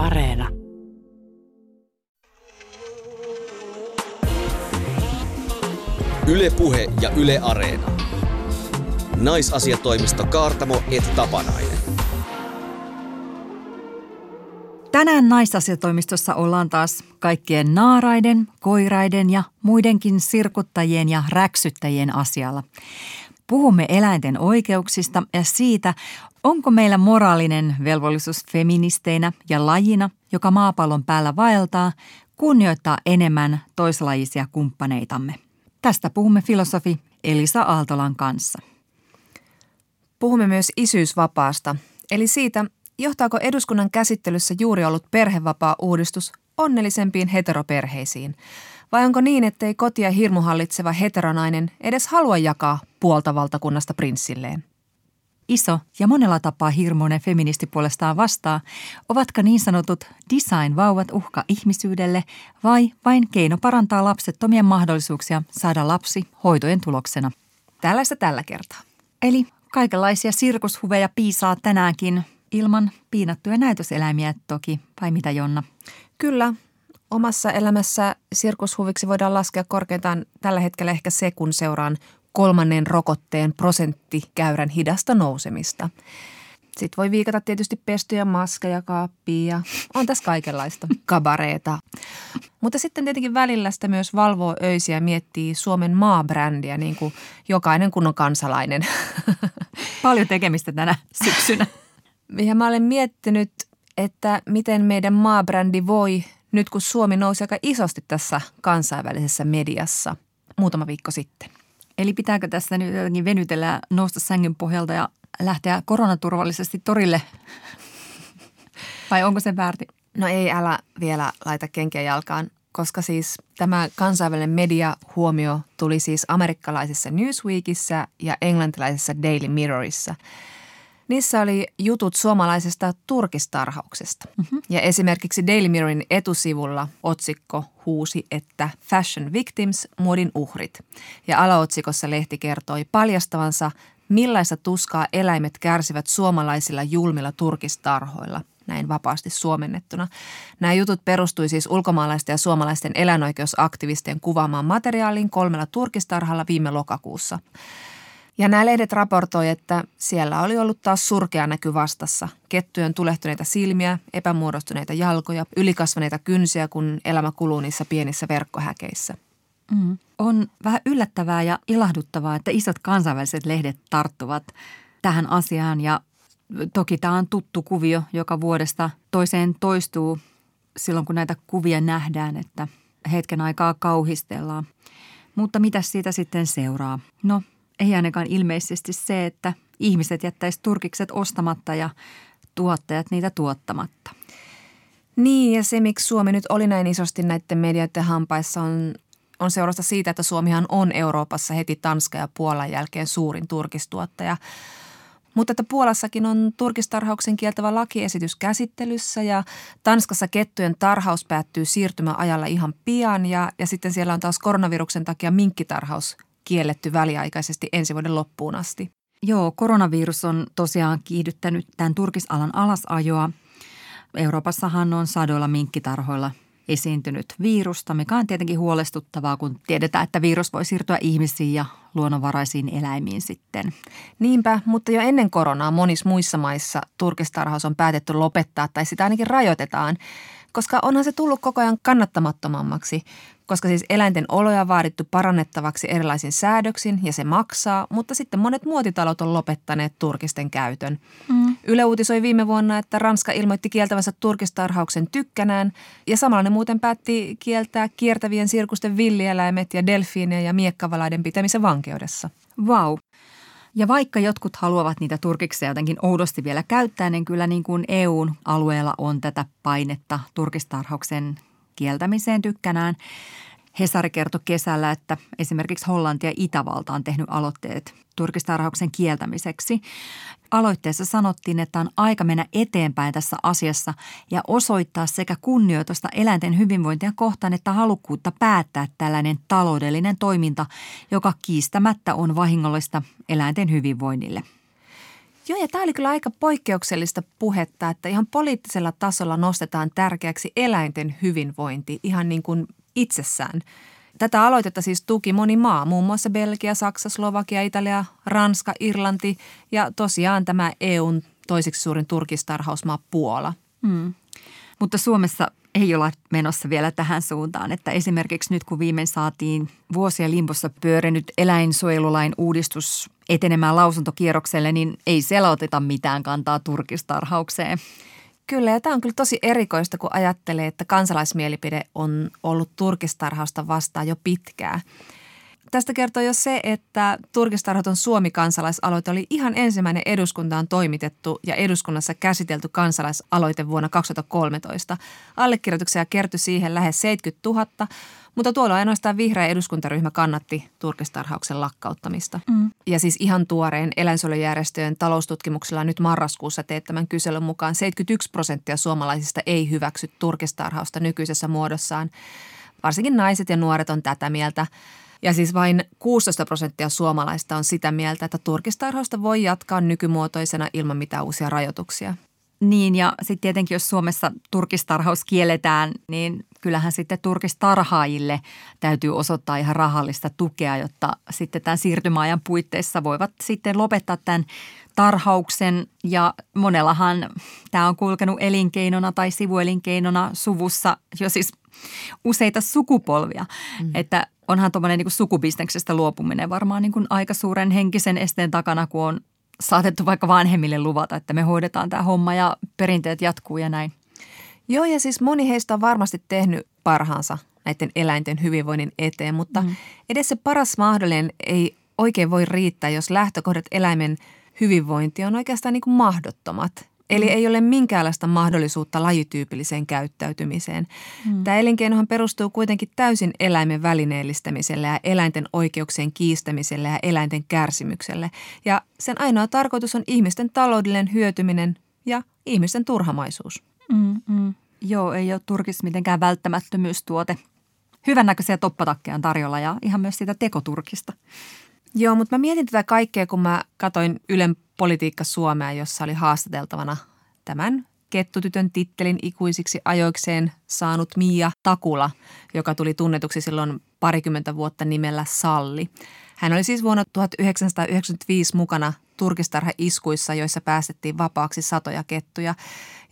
Areena. Ylepuhe ja Yle Areena. Naisasiatoimisto Kaartamo et Tapanainen. Tänään naisasiatoimistossa ollaan taas kaikkien naaraiden, koiraiden ja muidenkin sirkuttajien ja räksyttäjien asialla. Puhumme eläinten oikeuksista ja siitä, onko meillä moraalinen velvollisuus feministeinä ja lajina, joka maapallon päällä vaeltaa, kunnioittaa enemmän toislajisia kumppaneitamme. Tästä puhumme filosofi Elisa Aaltolan kanssa. Puhumme myös isyysvapaasta, eli siitä, johtaako eduskunnan käsittelyssä juuri ollut perhevapaa-uudistus onnellisempiin heteroperheisiin? Vai onko niin, ettei kotia hirmuhallitseva heteronainen edes halua jakaa puolta valtakunnasta prinssilleen? Iso ja monella tapaa hirmuinen feministi puolestaan vastaa, ovatko niin sanotut design-vauvat uhka ihmisyydelle vai vain keino parantaa lapsettomien mahdollisuuksia saada lapsi hoitojen tuloksena? Tällaista tällä kertaa. Eli kaikenlaisia sirkushuveja piisaa tänäänkin, ilman piinattuja näytöseläimiä toki, vai mitä Jonna? Kyllä, omassa elämässä sirkushuviksi voidaan laskea korkeintaan tällä hetkellä ehkä se, kun seuraan kolmannen rokotteen prosenttikäyrän hidasta nousemista. Sitten voi viikata tietysti pestyjä maskeja kaappiin ja on tässä kaikenlaista kabareeta. Mutta sitten tietenkin välillä sitä myös valvoo öisiä ja miettii Suomen maabrändiä niin kuin jokainen kunnon kansalainen. Paljon tekemistä tänä syksynä. Ja mä olen miettinyt, että miten meidän maabrändi voi nyt kun Suomi nousi aika isosti tässä kansainvälisessä mediassa muutama viikko sitten. Eli pitääkö tässä nyt jotenkin venytellä, nousta sängyn pohjalta ja lähteä koronaturvallisesti torille? Vai onko se väärti? No ei, älä vielä laita kenkiä jalkaan, koska siis tämä kansainvälinen mediahuomio tuli siis amerikkalaisessa Newsweekissa ja englantilaisessa Daily Mirrorissa – Niissä oli jutut suomalaisesta turkistarhauksesta. Mm-hmm. Ja esimerkiksi Daily Mirrorin etusivulla otsikko huusi, että Fashion Victims, muodin uhrit. Ja alaotsikossa lehti kertoi paljastavansa, millaista tuskaa eläimet kärsivät suomalaisilla julmilla turkistarhoilla näin vapaasti suomennettuna. Nämä jutut perustui siis ulkomaalaisten ja suomalaisten eläinoikeusaktivistien kuvaamaan materiaaliin kolmella turkistarhalla viime lokakuussa. Ja nämä lehdet raportoi, että siellä oli ollut taas surkea näky vastassa. Kettujen tulehtuneita silmiä, epämuodostuneita jalkoja, ylikasvaneita kynsiä, kun elämä kuluu niissä pienissä verkkohäkeissä. Mm. On vähän yllättävää ja ilahduttavaa, että isot kansainväliset lehdet tarttuvat tähän asiaan ja toki tämä on tuttu kuvio, joka vuodesta toiseen toistuu silloin, kun näitä kuvia nähdään, että hetken aikaa kauhistellaan. Mutta mitä siitä sitten seuraa? No, ei ainakaan ilmeisesti se, että ihmiset jättäisi turkikset ostamatta ja tuottajat niitä tuottamatta. Niin ja se, miksi Suomi nyt oli näin isosti näiden medioiden hampaissa on, on seurasta siitä, että Suomihan on Euroopassa heti Tanska ja Puolan jälkeen suurin turkistuottaja. Mutta että Puolassakin on turkistarhauksen kieltävä lakiesitys käsittelyssä ja Tanskassa kettujen tarhaus päättyy siirtymäajalla ihan pian ja, ja sitten siellä on taas koronaviruksen takia minkkitarhaus kielletty väliaikaisesti ensi vuoden loppuun asti. Joo, koronavirus on tosiaan kiihdyttänyt tämän turkisalan alasajoa. Euroopassahan on sadoilla minkkitarhoilla esiintynyt virusta, mikä on tietenkin huolestuttavaa, kun tiedetään, että virus voi siirtyä ihmisiin ja luonnonvaraisiin eläimiin sitten. Niinpä, mutta jo ennen koronaa monissa muissa maissa turkistarhaus on päätetty lopettaa tai sitä ainakin rajoitetaan, koska onhan se tullut koko ajan kannattamattomammaksi koska siis eläinten oloja on vaadittu parannettavaksi erilaisin säädöksin ja se maksaa, mutta sitten monet muotitalot on lopettaneet turkisten käytön. Mm. Yle uutisoi viime vuonna, että Ranska ilmoitti kieltävänsä turkistarhauksen tykkänään ja samalla ne muuten päätti kieltää kiertävien sirkusten villieläimet ja delfiinien ja miekkavalaiden pitämisen vankeudessa. Vau. Wow. Ja vaikka jotkut haluavat niitä turkikseja jotenkin oudosti vielä käyttää, niin kyllä niin kuin EUn alueella on tätä painetta turkistarhauksen kieltämiseen tykkänään. Hesari kertoi kesällä, että esimerkiksi Hollanti ja Itävalta on tehnyt aloitteet turkistarhauksen kieltämiseksi. Aloitteessa sanottiin, että on aika mennä eteenpäin tässä asiassa ja osoittaa sekä kunnioitusta eläinten hyvinvointia kohtaan että halukkuutta päättää tällainen taloudellinen toiminta, joka kiistämättä on vahingollista eläinten hyvinvoinnille. Joo, ja tämä oli kyllä aika poikkeuksellista puhetta, että ihan poliittisella tasolla nostetaan tärkeäksi eläinten hyvinvointi ihan niin kuin itsessään. Tätä aloitetta siis tuki moni maa, muun muassa Belgia, Saksa, Slovakia, Italia, Ranska, Irlanti ja tosiaan tämä EUn toiseksi suurin turkistarhausmaa Puola. Hmm. Mutta Suomessa ei olla menossa vielä tähän suuntaan, että esimerkiksi nyt kun viimein saatiin vuosia limpossa pyörinyt eläinsuojelulain uudistus etenemään lausuntokierrokselle, niin ei siellä oteta mitään kantaa turkistarhaukseen. Kyllä, ja tämä on kyllä tosi erikoista, kun ajattelee, että kansalaismielipide on ollut turkistarhausta vastaan jo pitkään. Tästä kertoo jo se, että Turkistarhaton Suomi-kansalaisaloite oli ihan ensimmäinen eduskuntaan toimitettu ja eduskunnassa käsitelty kansalaisaloite vuonna 2013. Allekirjoituksia kertyi siihen lähes 70 000, mutta tuolla ainoastaan vihreä eduskuntaryhmä kannatti turkistarhauksen lakkauttamista. Mm. Ja siis ihan tuoreen eläinsuojelujärjestöjen taloustutkimuksella nyt marraskuussa teettämän kyselyn mukaan 71 prosenttia suomalaisista ei hyväksy turkistarhausta nykyisessä muodossaan. Varsinkin naiset ja nuoret on tätä mieltä. Ja siis vain 16 prosenttia suomalaista on sitä mieltä, että turkistarhausta voi jatkaa nykymuotoisena ilman mitään uusia rajoituksia. Niin ja sitten tietenkin jos Suomessa turkistarhaus kielletään, niin kyllähän sitten turkistarhaajille täytyy osoittaa ihan rahallista tukea, jotta sitten tämän siirtymäajan puitteissa voivat sitten lopettaa tämän tarhauksen ja monellahan tämä on kulkenut elinkeinona tai sivuelinkeinona suvussa jo siis useita sukupolvia, mm. että onhan tuommoinen niin sukubisneksestä luopuminen varmaan niin kuin aika suuren henkisen esteen takana, kun on saatettu vaikka vanhemmille luvata, että me hoidetaan tämä homma ja perinteet jatkuu ja näin. Joo, ja siis moni heistä on varmasti tehnyt parhaansa näiden eläinten hyvinvoinnin eteen, mutta mm. edes se paras mahdollinen ei oikein voi riittää, jos lähtökohdat eläimen hyvinvointi on oikeastaan niin kuin mahdottomat. Eli mm. ei ole minkäänlaista mahdollisuutta lajityypilliseen käyttäytymiseen. Mm. Tämä elinkeinohan perustuu kuitenkin täysin eläimen välineellistämiselle ja eläinten oikeuksien kiistämiselle ja eläinten kärsimykselle. Ja sen ainoa tarkoitus on ihmisten taloudellinen hyötyminen ja ihmisten turhamaisuus. Mm, mm. Joo, ei ole turkis mitenkään välttämättömyystuote. Hyvännäköisiä toppatakkeja on tarjolla ja ihan myös sitä tekoturkista. Joo, mutta mä mietin tätä kaikkea, kun mä katoin Ylen Politiikka Suomea, jossa oli haastateltavana tämän kettutytön tittelin ikuisiksi ajoikseen saanut Mia Takula, joka tuli tunnetuksi silloin parikymmentä vuotta nimellä Salli. Hän oli siis vuonna 1995 mukana turkistarha-iskuissa, joissa päästettiin vapaaksi satoja kettuja.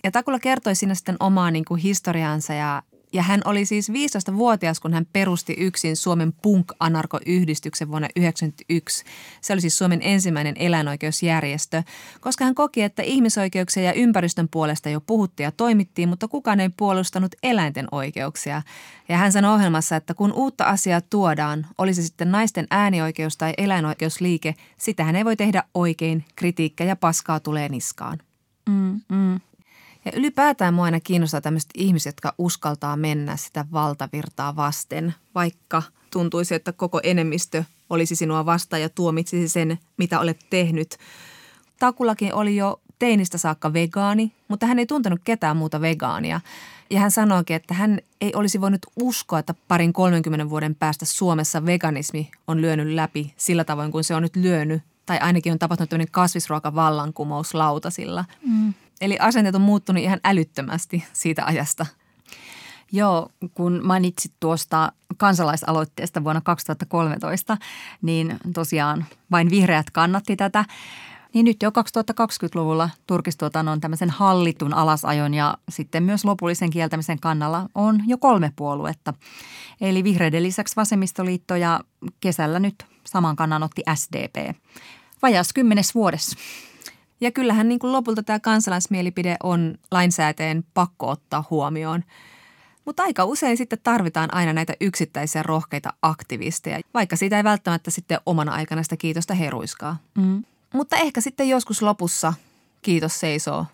Ja Takula kertoi siinä sitten omaa niin kuin historiaansa ja ja hän oli siis 15-vuotias, kun hän perusti yksin Suomen Punk-anarko-yhdistyksen vuonna 1991. Se oli siis Suomen ensimmäinen eläinoikeusjärjestö, koska hän koki, että ihmisoikeuksia ja ympäristön puolesta jo puhuttiin ja toimittiin, mutta kukaan ei puolustanut eläinten oikeuksia. Ja hän sanoi ohjelmassa, että kun uutta asiaa tuodaan, oli se sitten naisten äänioikeus tai eläinoikeusliike, sitä hän ei voi tehdä oikein, kritiikkä ja paskaa tulee niskaan. Mm, mm. Ja ylipäätään mua aina kiinnostaa tämmöiset ihmiset, jotka uskaltaa mennä sitä valtavirtaa vasten, vaikka tuntuisi, että koko enemmistö olisi sinua vastaan ja tuomitsisi sen, mitä olet tehnyt. Takulakin oli jo teinistä saakka vegaani, mutta hän ei tuntenut ketään muuta vegaania. Ja hän sanoikin, että hän ei olisi voinut uskoa, että parin 30 vuoden päästä Suomessa veganismi on lyönyt läpi sillä tavoin kuin se on nyt lyönyt. Tai ainakin on tapahtunut tämmöinen kasvisruokavallankumous lautasilla. Mm. Eli asenteet on muuttunut ihan älyttömästi siitä ajasta. Joo, kun mainitsit tuosta kansalaisaloitteesta vuonna 2013, niin tosiaan vain vihreät kannatti tätä. Niin nyt jo 2020-luvulla turkistuotannon tämmöisen hallitun alasajon ja sitten myös lopullisen kieltämisen kannalla on jo kolme puoluetta. Eli vihreiden lisäksi vasemmistoliitto ja kesällä nyt saman kannan otti SDP. Vajas kymmenes vuodessa. Ja kyllähän niin kuin lopulta tämä kansalaismielipide on lainsääteen pakko ottaa huomioon. Mutta aika usein sitten tarvitaan aina näitä yksittäisiä rohkeita aktivisteja, vaikka siitä ei välttämättä sitten omana aikana sitä kiitosta heruiskaa. Mm. Mutta ehkä sitten joskus lopussa kiitos seisoo.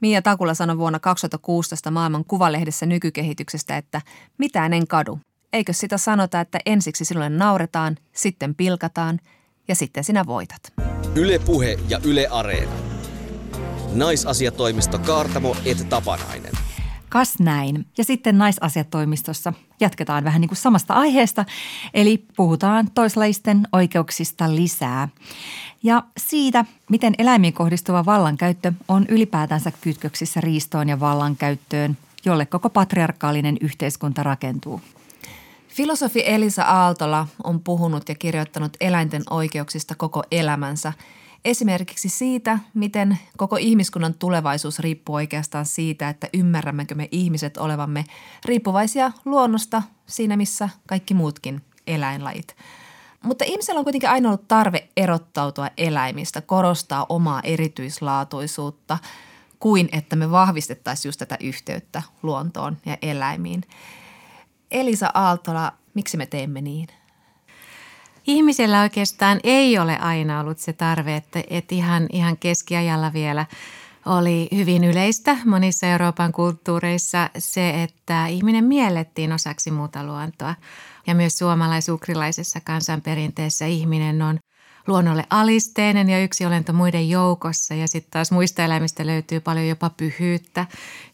Mia Takula sanoi vuonna 2016 maailman kuvalehdessä nykykehityksestä, että mitään en kadu. Eikö sitä sanota, että ensiksi sinulle nauretaan, sitten pilkataan ja sitten sinä voitat. Yle Puhe ja Yle Areena. Naisasiatoimisto Kaartamo et Tapanainen. Kas näin. Ja sitten naisasiatoimistossa jatketaan vähän niin kuin samasta aiheesta, eli puhutaan toislaisten oikeuksista lisää. Ja siitä, miten eläimiin kohdistuva vallankäyttö on ylipäätänsä kytköksissä riistoon ja vallankäyttöön, jolle koko patriarkaalinen yhteiskunta rakentuu. Filosofi Elisa Aaltola on puhunut ja kirjoittanut eläinten oikeuksista koko elämänsä – Esimerkiksi siitä, miten koko ihmiskunnan tulevaisuus riippuu oikeastaan siitä, että ymmärrämmekö me ihmiset olevamme riippuvaisia luonnosta siinä, missä kaikki muutkin eläinlajit. Mutta ihmisellä on kuitenkin aina ollut tarve erottautua eläimistä, korostaa omaa erityislaatuisuutta, kuin että me vahvistettaisiin just tätä yhteyttä luontoon ja eläimiin. Elisa Aaltola, miksi me teemme niin? ihmisellä oikeastaan ei ole aina ollut se tarve, että, että ihan, ihan keskiajalla vielä oli hyvin yleistä monissa Euroopan kulttuureissa se, että ihminen miellettiin osaksi muuta luontoa. Ja myös suomalais-ukrilaisessa kansanperinteessä ihminen on luonnolle alisteinen ja yksi olento muiden joukossa. Ja sitten taas muista eläimistä löytyy paljon jopa pyhyyttä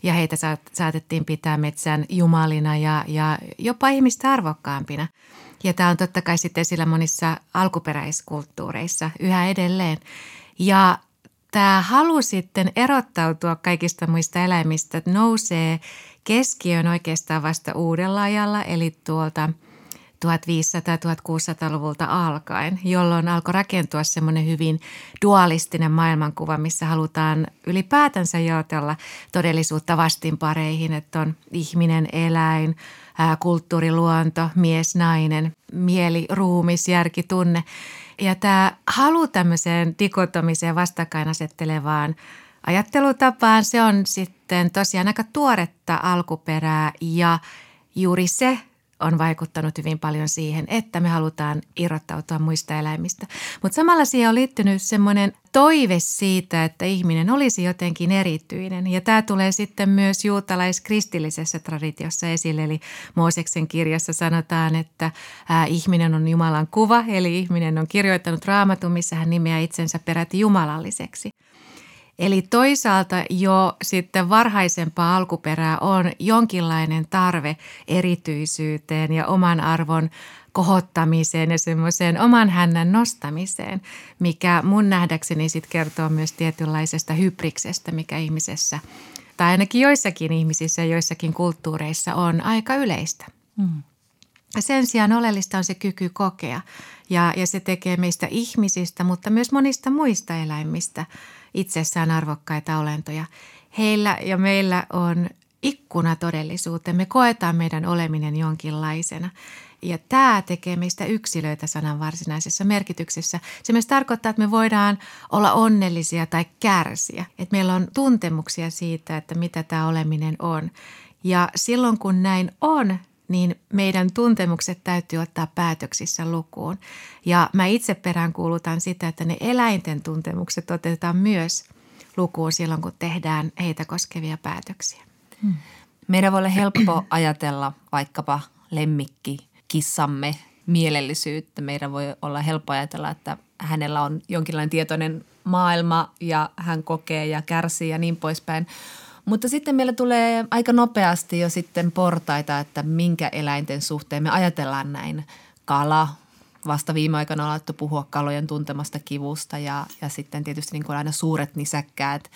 ja heitä saatettiin pitää metsän jumalina ja, ja jopa ihmistä arvokkaampina. Ja tämä on totta kai sitten esillä monissa alkuperäiskulttuureissa yhä edelleen. Ja tämä halu sitten erottautua kaikista muista eläimistä nousee keskiöön oikeastaan vasta uudella ajalla, eli tuolta 1500-1600-luvulta alkaen, jolloin alkoi rakentua semmoinen hyvin dualistinen maailmankuva, missä halutaan ylipäätänsä jaotella todellisuutta vastinpareihin, että on ihminen, eläin, kulttuuri, luonto, mies, nainen, mieli, ruumis, järki, tunne. Ja tämä halu tämmöiseen dikotomiseen vastakkainasettelevaan ajattelutapaan, se on sitten tosiaan aika tuoretta alkuperää ja juuri se on vaikuttanut hyvin paljon siihen, että me halutaan irrottautua muista eläimistä. Mutta samalla siihen on liittynyt semmoinen toive siitä, että ihminen olisi jotenkin erityinen. Ja tämä tulee sitten myös juutalaiskristillisessä traditiossa esille. Eli Mooseksen kirjassa sanotaan, että ihminen on Jumalan kuva, eli ihminen on kirjoittanut raamatun, missä hän nimeää itsensä peräti jumalalliseksi. Eli toisaalta jo sitten varhaisempaa alkuperää on jonkinlainen tarve erityisyyteen ja oman arvon kohottamiseen ja semmoiseen oman hännän nostamiseen, mikä mun nähdäkseni sitten kertoo myös tietynlaisesta hybriksestä, mikä ihmisessä tai ainakin joissakin ihmisissä ja joissakin kulttuureissa on aika yleistä. Mm. Sen sijaan oleellista on se kyky kokea ja, ja se tekee meistä ihmisistä, mutta myös monista muista eläimistä – itsessään arvokkaita olentoja. Heillä ja meillä on ikkuna todellisuuteen. Me koetaan meidän oleminen jonkinlaisena. Ja tämä tekee meistä yksilöitä sanan varsinaisessa merkityksessä. Se myös tarkoittaa, että me voidaan olla onnellisia tai kärsiä. Että meillä on tuntemuksia siitä, että mitä tämä oleminen on. Ja silloin kun näin on, niin meidän tuntemukset täytyy ottaa päätöksissä lukuun. Ja mä itse peräänkuulutan sitä, että ne eläinten tuntemukset otetaan myös lukuun silloin, kun tehdään heitä koskevia päätöksiä. Hmm. Meidän voi olla helppo ajatella vaikkapa lemmikki kissamme mielellisyyttä. Meidän voi olla helppo ajatella, että hänellä on jonkinlainen tietoinen maailma ja hän kokee ja kärsii ja niin poispäin. Mutta sitten meillä tulee aika nopeasti jo sitten portaita, että minkä eläinten suhteen me ajatellaan näin. Kala, vasta viime aikoina on alettu puhua kalojen tuntemasta kivusta ja, ja sitten tietysti niin kuin aina suuret nisäkkäät.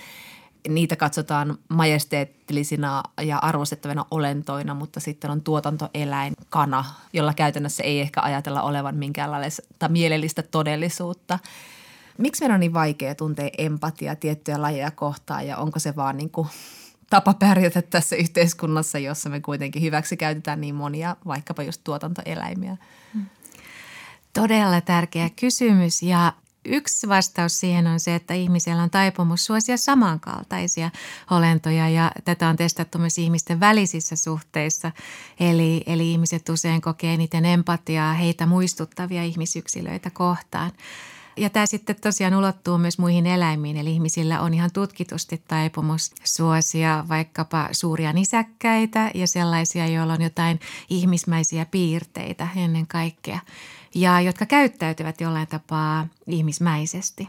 Niitä katsotaan majesteettillisina ja arvostettavina olentoina, mutta sitten on tuotantoeläin, kana, jolla käytännössä ei ehkä ajatella olevan minkäänlaista mielellistä todellisuutta. Miksi meidän on niin vaikea tuntea empatia tiettyjä lajeja kohtaan ja onko se vaan niin kuin tapa pärjätä tässä yhteiskunnassa, jossa me kuitenkin hyväksi käytetään niin monia, vaikkapa just tuotantoeläimiä? Todella tärkeä kysymys ja Yksi vastaus siihen on se, että ihmisellä on taipumus suosia samankaltaisia olentoja ja tätä on testattu myös ihmisten välisissä suhteissa. Eli, eli ihmiset usein kokee eniten empatiaa heitä muistuttavia ihmisyksilöitä kohtaan. Ja tämä sitten tosiaan ulottuu myös muihin eläimiin, eli ihmisillä on ihan tutkitusti taipumus suosia vaikkapa suuria nisäkkäitä ja sellaisia, joilla on jotain ihmismäisiä piirteitä ennen kaikkea ja jotka käyttäytyvät jollain tapaa ihmismäisesti.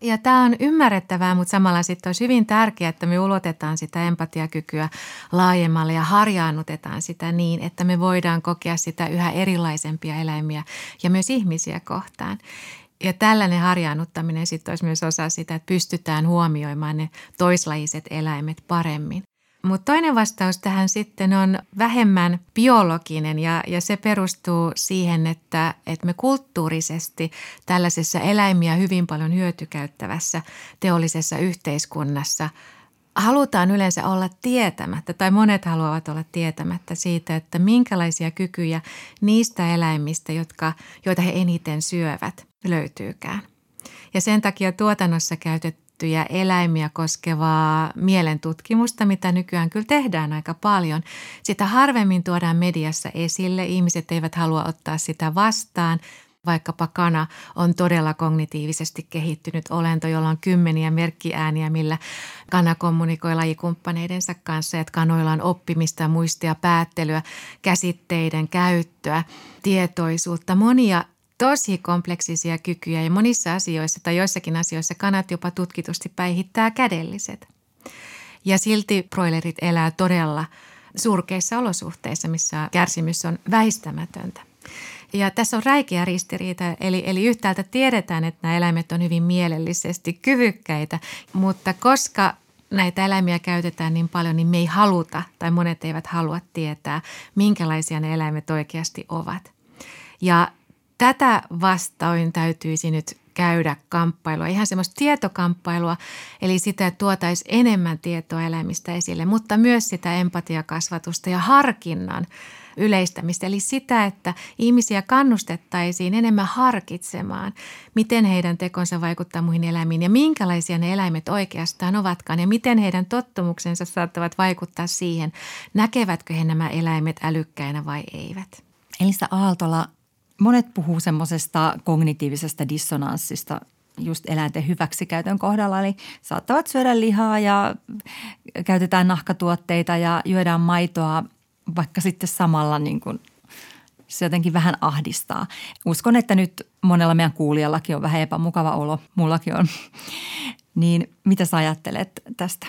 Ja tämä on ymmärrettävää, mutta samalla sitten olisi hyvin tärkeää, että me ulotetaan sitä empatiakykyä laajemmalle ja harjaannutetaan sitä niin, että me voidaan kokea sitä yhä erilaisempia eläimiä ja myös ihmisiä kohtaan. Ja tällainen harjaannuttaminen sitten olisi myös osa sitä, että pystytään huomioimaan ne toislajiset eläimet paremmin. Mutta toinen vastaus tähän sitten on vähemmän biologinen ja, ja se perustuu siihen, että, että me kulttuurisesti tällaisessa eläimiä hyvin paljon hyötykäyttävässä teollisessa yhteiskunnassa halutaan yleensä olla tietämättä, tai monet haluavat olla tietämättä siitä, että minkälaisia kykyjä niistä eläimistä, jotka, joita he eniten syövät, löytyykään. Ja sen takia tuotannossa käytetty tiettyjä eläimiä koskevaa mielentutkimusta, mitä nykyään kyllä tehdään aika paljon. Sitä harvemmin tuodaan mediassa esille. Ihmiset eivät halua ottaa sitä vastaan. Vaikkapa kana on todella kognitiivisesti kehittynyt olento, jolla on kymmeniä merkkiääniä, millä kana kommunikoi lajikumppaneidensa kanssa. Että kanoilla on oppimista, muistia, päättelyä, käsitteiden käyttöä, tietoisuutta, monia tosi kompleksisia kykyjä ja monissa asioissa tai joissakin asioissa kanat jopa tutkitusti päihittää kädelliset. Ja silti broilerit elää todella surkeissa olosuhteissa, missä kärsimys on väistämätöntä. Ja tässä on räikeä ristiriita, eli, eli yhtäältä tiedetään, että nämä eläimet on hyvin mielellisesti kyvykkäitä, mutta koska näitä eläimiä käytetään niin paljon, niin me ei haluta tai monet eivät halua tietää, minkälaisia ne eläimet oikeasti ovat. Ja tätä vastoin täytyisi nyt käydä kamppailua, ihan semmoista tietokamppailua, eli sitä, että tuotaisiin enemmän tietoa eläimistä esille, mutta myös sitä empatiakasvatusta ja harkinnan yleistämistä, eli sitä, että ihmisiä kannustettaisiin enemmän harkitsemaan, miten heidän tekonsa vaikuttaa muihin eläimiin ja minkälaisia ne eläimet oikeastaan ovatkaan ja miten heidän tottumuksensa saattavat vaikuttaa siihen, näkevätkö he nämä eläimet älykkäinä vai eivät. Elisa Aaltola, Monet puhuu semmoisesta kognitiivisesta dissonanssista just eläinten hyväksikäytön kohdalla. Eli saattavat syödä lihaa ja käytetään nahkatuotteita ja juodaan maitoa, vaikka sitten samalla niin kuin se jotenkin vähän ahdistaa. Uskon, että nyt monella meidän kuulijallakin on vähän epämukava olo. Mullakin on. Niin mitä sä ajattelet tästä?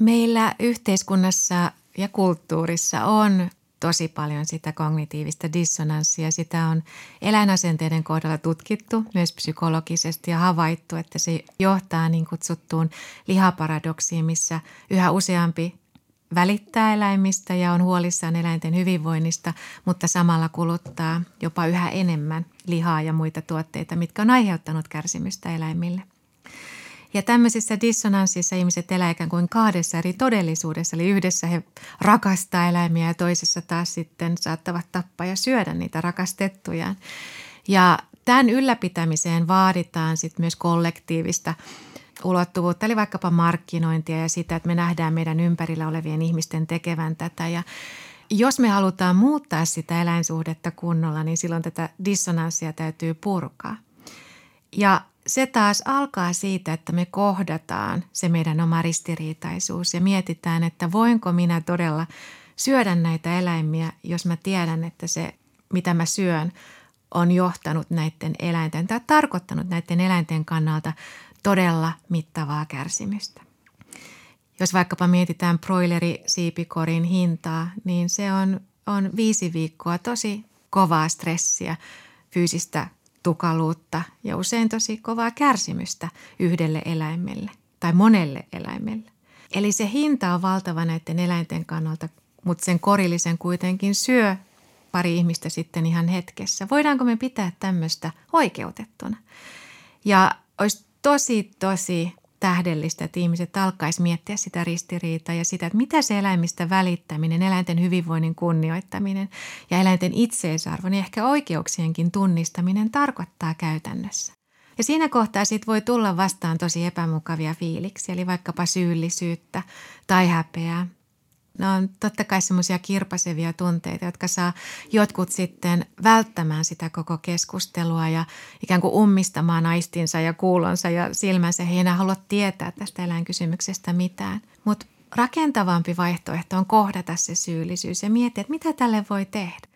Meillä yhteiskunnassa ja kulttuurissa on tosi paljon sitä kognitiivista dissonanssia. Sitä on eläinasenteiden kohdalla tutkittu myös psykologisesti ja havaittu, että se johtaa niin kutsuttuun lihaparadoksiin, missä yhä useampi välittää eläimistä ja on huolissaan eläinten hyvinvoinnista, mutta samalla kuluttaa jopa yhä enemmän lihaa ja muita tuotteita, mitkä on aiheuttanut kärsimystä eläimille – ja tämmöisissä dissonanssissa ihmiset elää ikään kuin kahdessa eri todellisuudessa. Eli yhdessä he rakastaa eläimiä ja toisessa taas sitten saattavat tappaa ja syödä niitä rakastettujaan. Ja tämän ylläpitämiseen vaaditaan sitten myös kollektiivista ulottuvuutta, eli vaikkapa markkinointia ja sitä, että me nähdään meidän ympärillä olevien ihmisten tekevän tätä. Ja jos me halutaan muuttaa sitä eläinsuhdetta kunnolla, niin silloin tätä dissonanssia täytyy purkaa. Ja se taas alkaa siitä, että me kohdataan se meidän oma ristiriitaisuus ja mietitään, että voinko minä todella syödä näitä eläimiä, jos mä tiedän, että se mitä mä syön on johtanut näiden eläinten tai tarkoittanut näiden eläinten kannalta todella mittavaa kärsimystä. Jos vaikkapa mietitään broilerisiipikorin hintaa, niin se on, on viisi viikkoa tosi kovaa stressiä, fyysistä tukaluutta ja usein tosi kovaa kärsimystä yhdelle eläimelle tai monelle eläimelle. Eli se hinta on valtava näiden eläinten kannalta, mutta sen korillisen kuitenkin syö pari ihmistä sitten ihan hetkessä. Voidaanko me pitää tämmöistä oikeutettuna? Ja olisi tosi, tosi tähdellistä, että ihmiset alkaisi miettiä sitä ristiriitaa ja sitä, että mitä se eläimistä välittäminen, eläinten hyvinvoinnin kunnioittaminen ja eläinten itseisarvon ja ehkä oikeuksienkin tunnistaminen tarkoittaa käytännössä. Ja siinä kohtaa sit voi tulla vastaan tosi epämukavia fiiliksiä, eli vaikkapa syyllisyyttä tai häpeää ne on totta kai semmoisia kirpasevia tunteita, jotka saa jotkut sitten välttämään sitä koko keskustelua ja ikään kuin ummistamaan aistinsa ja kuulonsa ja silmänsä. He ei enää halua tietää tästä eläinkysymyksestä mitään. Mutta rakentavampi vaihtoehto on kohdata se syyllisyys ja miettiä, että mitä tälle voi tehdä.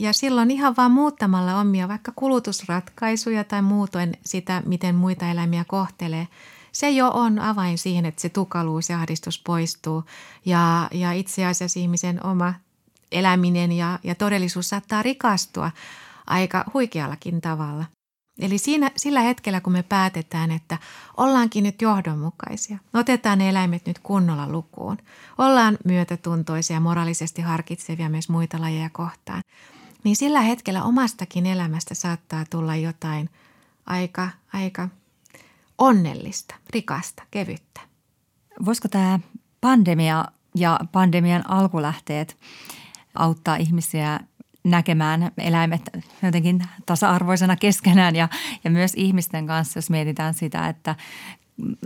Ja silloin ihan vaan muuttamalla omia vaikka kulutusratkaisuja tai muutoin sitä, miten muita eläimiä kohtelee, se jo on avain siihen, että se tukaluus ja ahdistus poistuu. Ja, ja itse asiassa ihmisen oma eläminen ja, ja todellisuus saattaa rikastua aika huikeallakin tavalla. Eli siinä, sillä hetkellä, kun me päätetään, että ollaankin nyt johdonmukaisia, otetaan ne eläimet nyt kunnolla lukuun, ollaan myötätuntoisia moraalisesti harkitsevia myös muita lajeja kohtaan, niin sillä hetkellä omastakin elämästä saattaa tulla jotain aika, aika onnellista, rikasta, kevyttä. Voisiko tämä pandemia ja pandemian alkulähteet auttaa ihmisiä näkemään eläimet jotenkin tasa-arvoisena keskenään ja, ja myös ihmisten kanssa, jos mietitään sitä, että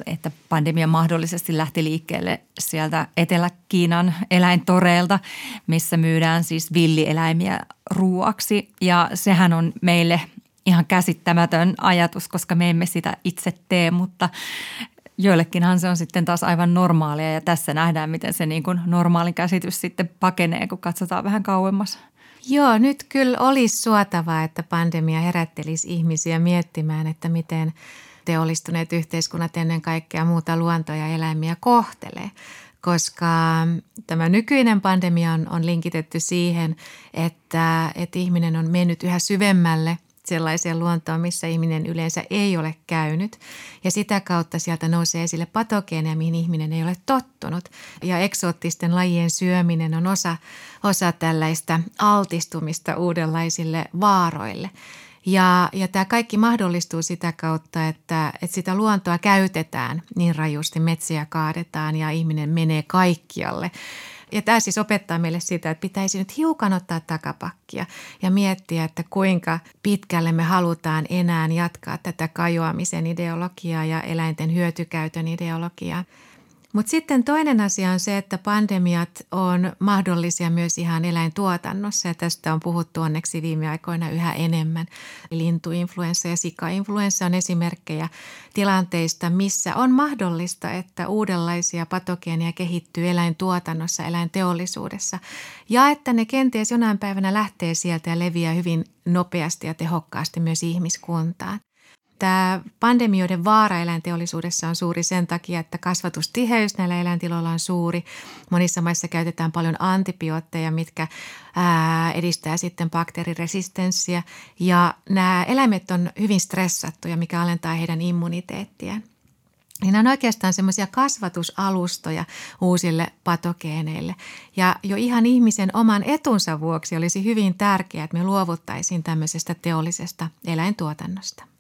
että pandemia mahdollisesti lähti liikkeelle sieltä Etelä-Kiinan eläintoreilta, missä myydään siis villieläimiä ruuaksi. Ja sehän on meille ihan käsittämätön ajatus, koska me emme sitä itse tee, mutta joillekinhan se on sitten taas aivan normaalia ja tässä nähdään, miten se niin kuin normaali käsitys sitten pakenee, kun katsotaan vähän kauemmas. Joo, nyt kyllä olisi suotavaa, että pandemia herättelisi ihmisiä miettimään, että miten teollistuneet yhteiskunnat ennen kaikkea muuta luontoa ja eläimiä kohtelee koska tämä nykyinen pandemia on, on linkitetty siihen, että, että ihminen on mennyt yhä syvemmälle sellaiseen luontoon, missä ihminen yleensä ei ole käynyt. Ja sitä kautta sieltä nousee esille patogeeneja, mihin ihminen ei ole tottunut. Ja eksoottisten lajien syöminen on osa, osa tällaista altistumista uudenlaisille vaaroille. Ja, ja tämä kaikki mahdollistuu sitä kautta, että, että sitä luontoa käytetään niin rajusti, metsiä kaadetaan ja ihminen menee kaikkialle ja tämä siis opettaa meille sitä, että pitäisi nyt hiukan ottaa takapakkia ja miettiä, että kuinka pitkälle me halutaan enää jatkaa tätä kajoamisen ideologiaa ja eläinten hyötykäytön ideologiaa. Mutta sitten toinen asia on se, että pandemiat on mahdollisia myös ihan eläintuotannossa ja tästä on puhuttu onneksi viime aikoina yhä enemmän. Lintuinfluenssa ja sikainfluenssa on esimerkkejä tilanteista, missä on mahdollista, että uudenlaisia patogeeneja kehittyy eläintuotannossa, eläinteollisuudessa ja että ne kenties jonain päivänä lähtee sieltä ja leviää hyvin nopeasti ja tehokkaasti myös ihmiskuntaan. Tämä pandemioiden vaara eläinteollisuudessa on suuri sen takia, että kasvatustiheys näillä eläintiloilla on suuri. Monissa maissa käytetään paljon antibiootteja, mitkä ää, edistää sitten bakteeriresistenssiä. Ja nämä eläimet on hyvin stressattuja, mikä alentaa heidän immuniteettiään. Niin on oikeastaan semmoisia kasvatusalustoja uusille patogeeneille. Ja jo ihan ihmisen oman etunsa vuoksi olisi hyvin tärkeää, että me luovuttaisiin tämmöisestä teollisesta eläintuotannosta.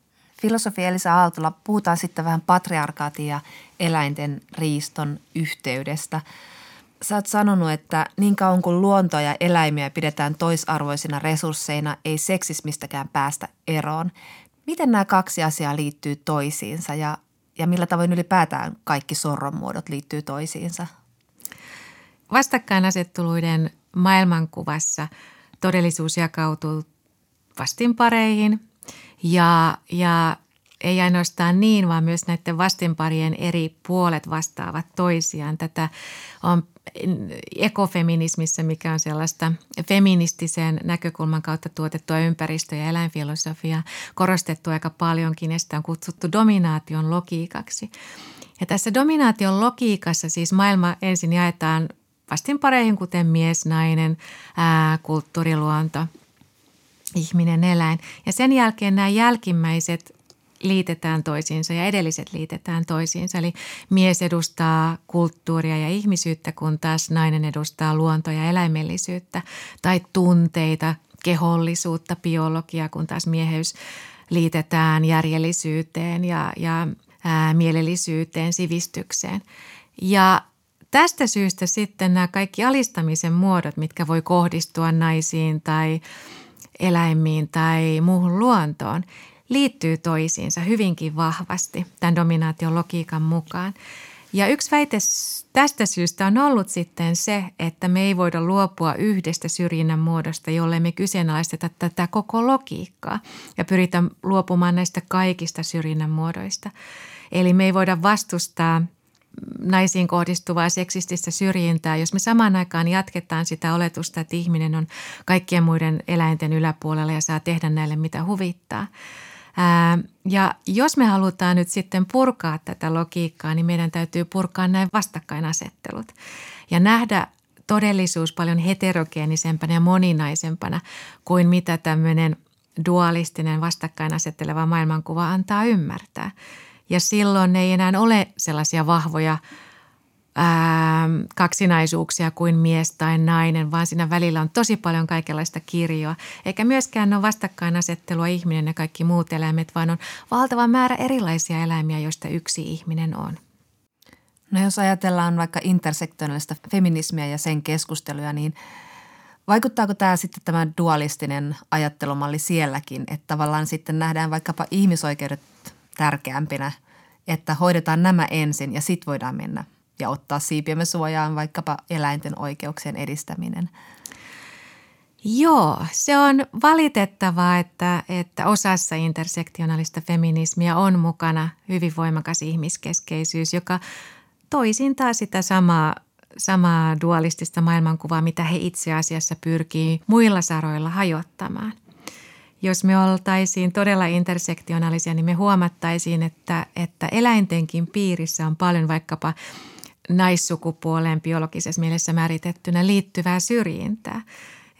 Filosofi Elisa Aaltola, puhutaan sitten vähän patriarkaatin ja eläinten riiston yhteydestä. Sä oot sanonut, että niin kauan kuin luontoa ja eläimiä pidetään toisarvoisina resursseina, ei seksismistäkään päästä eroon. Miten nämä kaksi asiaa liittyy toisiinsa ja, ja millä tavoin ylipäätään kaikki sorron muodot liittyy toisiinsa? Vastakkainasetteluiden maailmankuvassa todellisuus jakautuu vastinpareihin – ja, ja ei ainoastaan niin, vaan myös näiden vastinparien eri puolet vastaavat toisiaan. Tätä on ekofeminismissä, mikä on sellaista feministisen näkökulman kautta tuotettua ympäristö- ja eläinfilosofiaa, korostettu aika paljonkin ja sitä on kutsuttu dominaation logiikaksi. Ja tässä dominaation logiikassa siis maailma ensin jaetaan vastinpareihin, kuten mies, nainen, ää, kulttuuriluonto – ihminen, eläin. Ja sen jälkeen nämä jälkimmäiset liitetään toisiinsa ja edelliset liitetään toisiinsa. Eli mies edustaa kulttuuria ja ihmisyyttä, kun taas nainen edustaa luontoa ja eläimellisyyttä tai tunteita, kehollisuutta, biologiaa, kun taas mieheys liitetään järjellisyyteen ja, ja ää, mielellisyyteen, sivistykseen. Ja tästä syystä sitten nämä kaikki alistamisen muodot, mitkä voi kohdistua naisiin tai – eläimiin tai muuhun luontoon liittyy toisiinsa hyvinkin vahvasti tämän dominaation logiikan mukaan. Ja yksi väite tästä syystä on ollut sitten se, että me ei voida luopua yhdestä syrjinnän muodosta, jolle me kyseenalaisteta tätä koko logiikkaa ja pyritään luopumaan näistä kaikista syrjinnän muodoista. Eli me ei voida vastustaa naisiin kohdistuvaa seksististä syrjintää, jos me samaan aikaan jatketaan sitä oletusta, että ihminen on kaikkien muiden eläinten yläpuolella ja saa tehdä näille mitä huvittaa. Ja jos me halutaan nyt sitten purkaa tätä logiikkaa, niin meidän täytyy purkaa näin vastakkainasettelut ja nähdä todellisuus paljon heterogeenisempänä ja moninaisempana kuin mitä tämmöinen dualistinen vastakkainasetteleva maailmankuva antaa ymmärtää. Ja silloin ei enää ole sellaisia vahvoja ää, kaksinaisuuksia kuin mies tai nainen, vaan siinä välillä on tosi paljon kaikenlaista kirjoa. Eikä myöskään ole vastakkainasettelua ihminen ja kaikki muut eläimet, vaan on valtava määrä erilaisia eläimiä, joista yksi ihminen on. No jos ajatellaan vaikka intersektionaalista feminismiä ja sen keskusteluja, niin vaikuttaako tämä sitten tämä dualistinen ajattelumalli sielläkin, että tavallaan sitten nähdään vaikkapa ihmisoikeudet tärkeämpinä, että hoidetaan nämä ensin ja sitten voidaan mennä ja ottaa siipiemme suojaan vaikkapa eläinten oikeuksien edistäminen. Joo, se on valitettavaa, että, että osassa intersektionaalista feminismiä on mukana hyvin voimakas ihmiskeskeisyys, joka toisintaa sitä samaa, samaa dualistista maailmankuvaa, mitä he itse asiassa pyrkii muilla saroilla hajottamaan. Jos me oltaisiin todella intersektionaalisia, niin me huomattaisiin, että, että eläintenkin piirissä on paljon vaikkapa naissukupuoleen biologisessa mielessä määritettynä liittyvää syrjintää.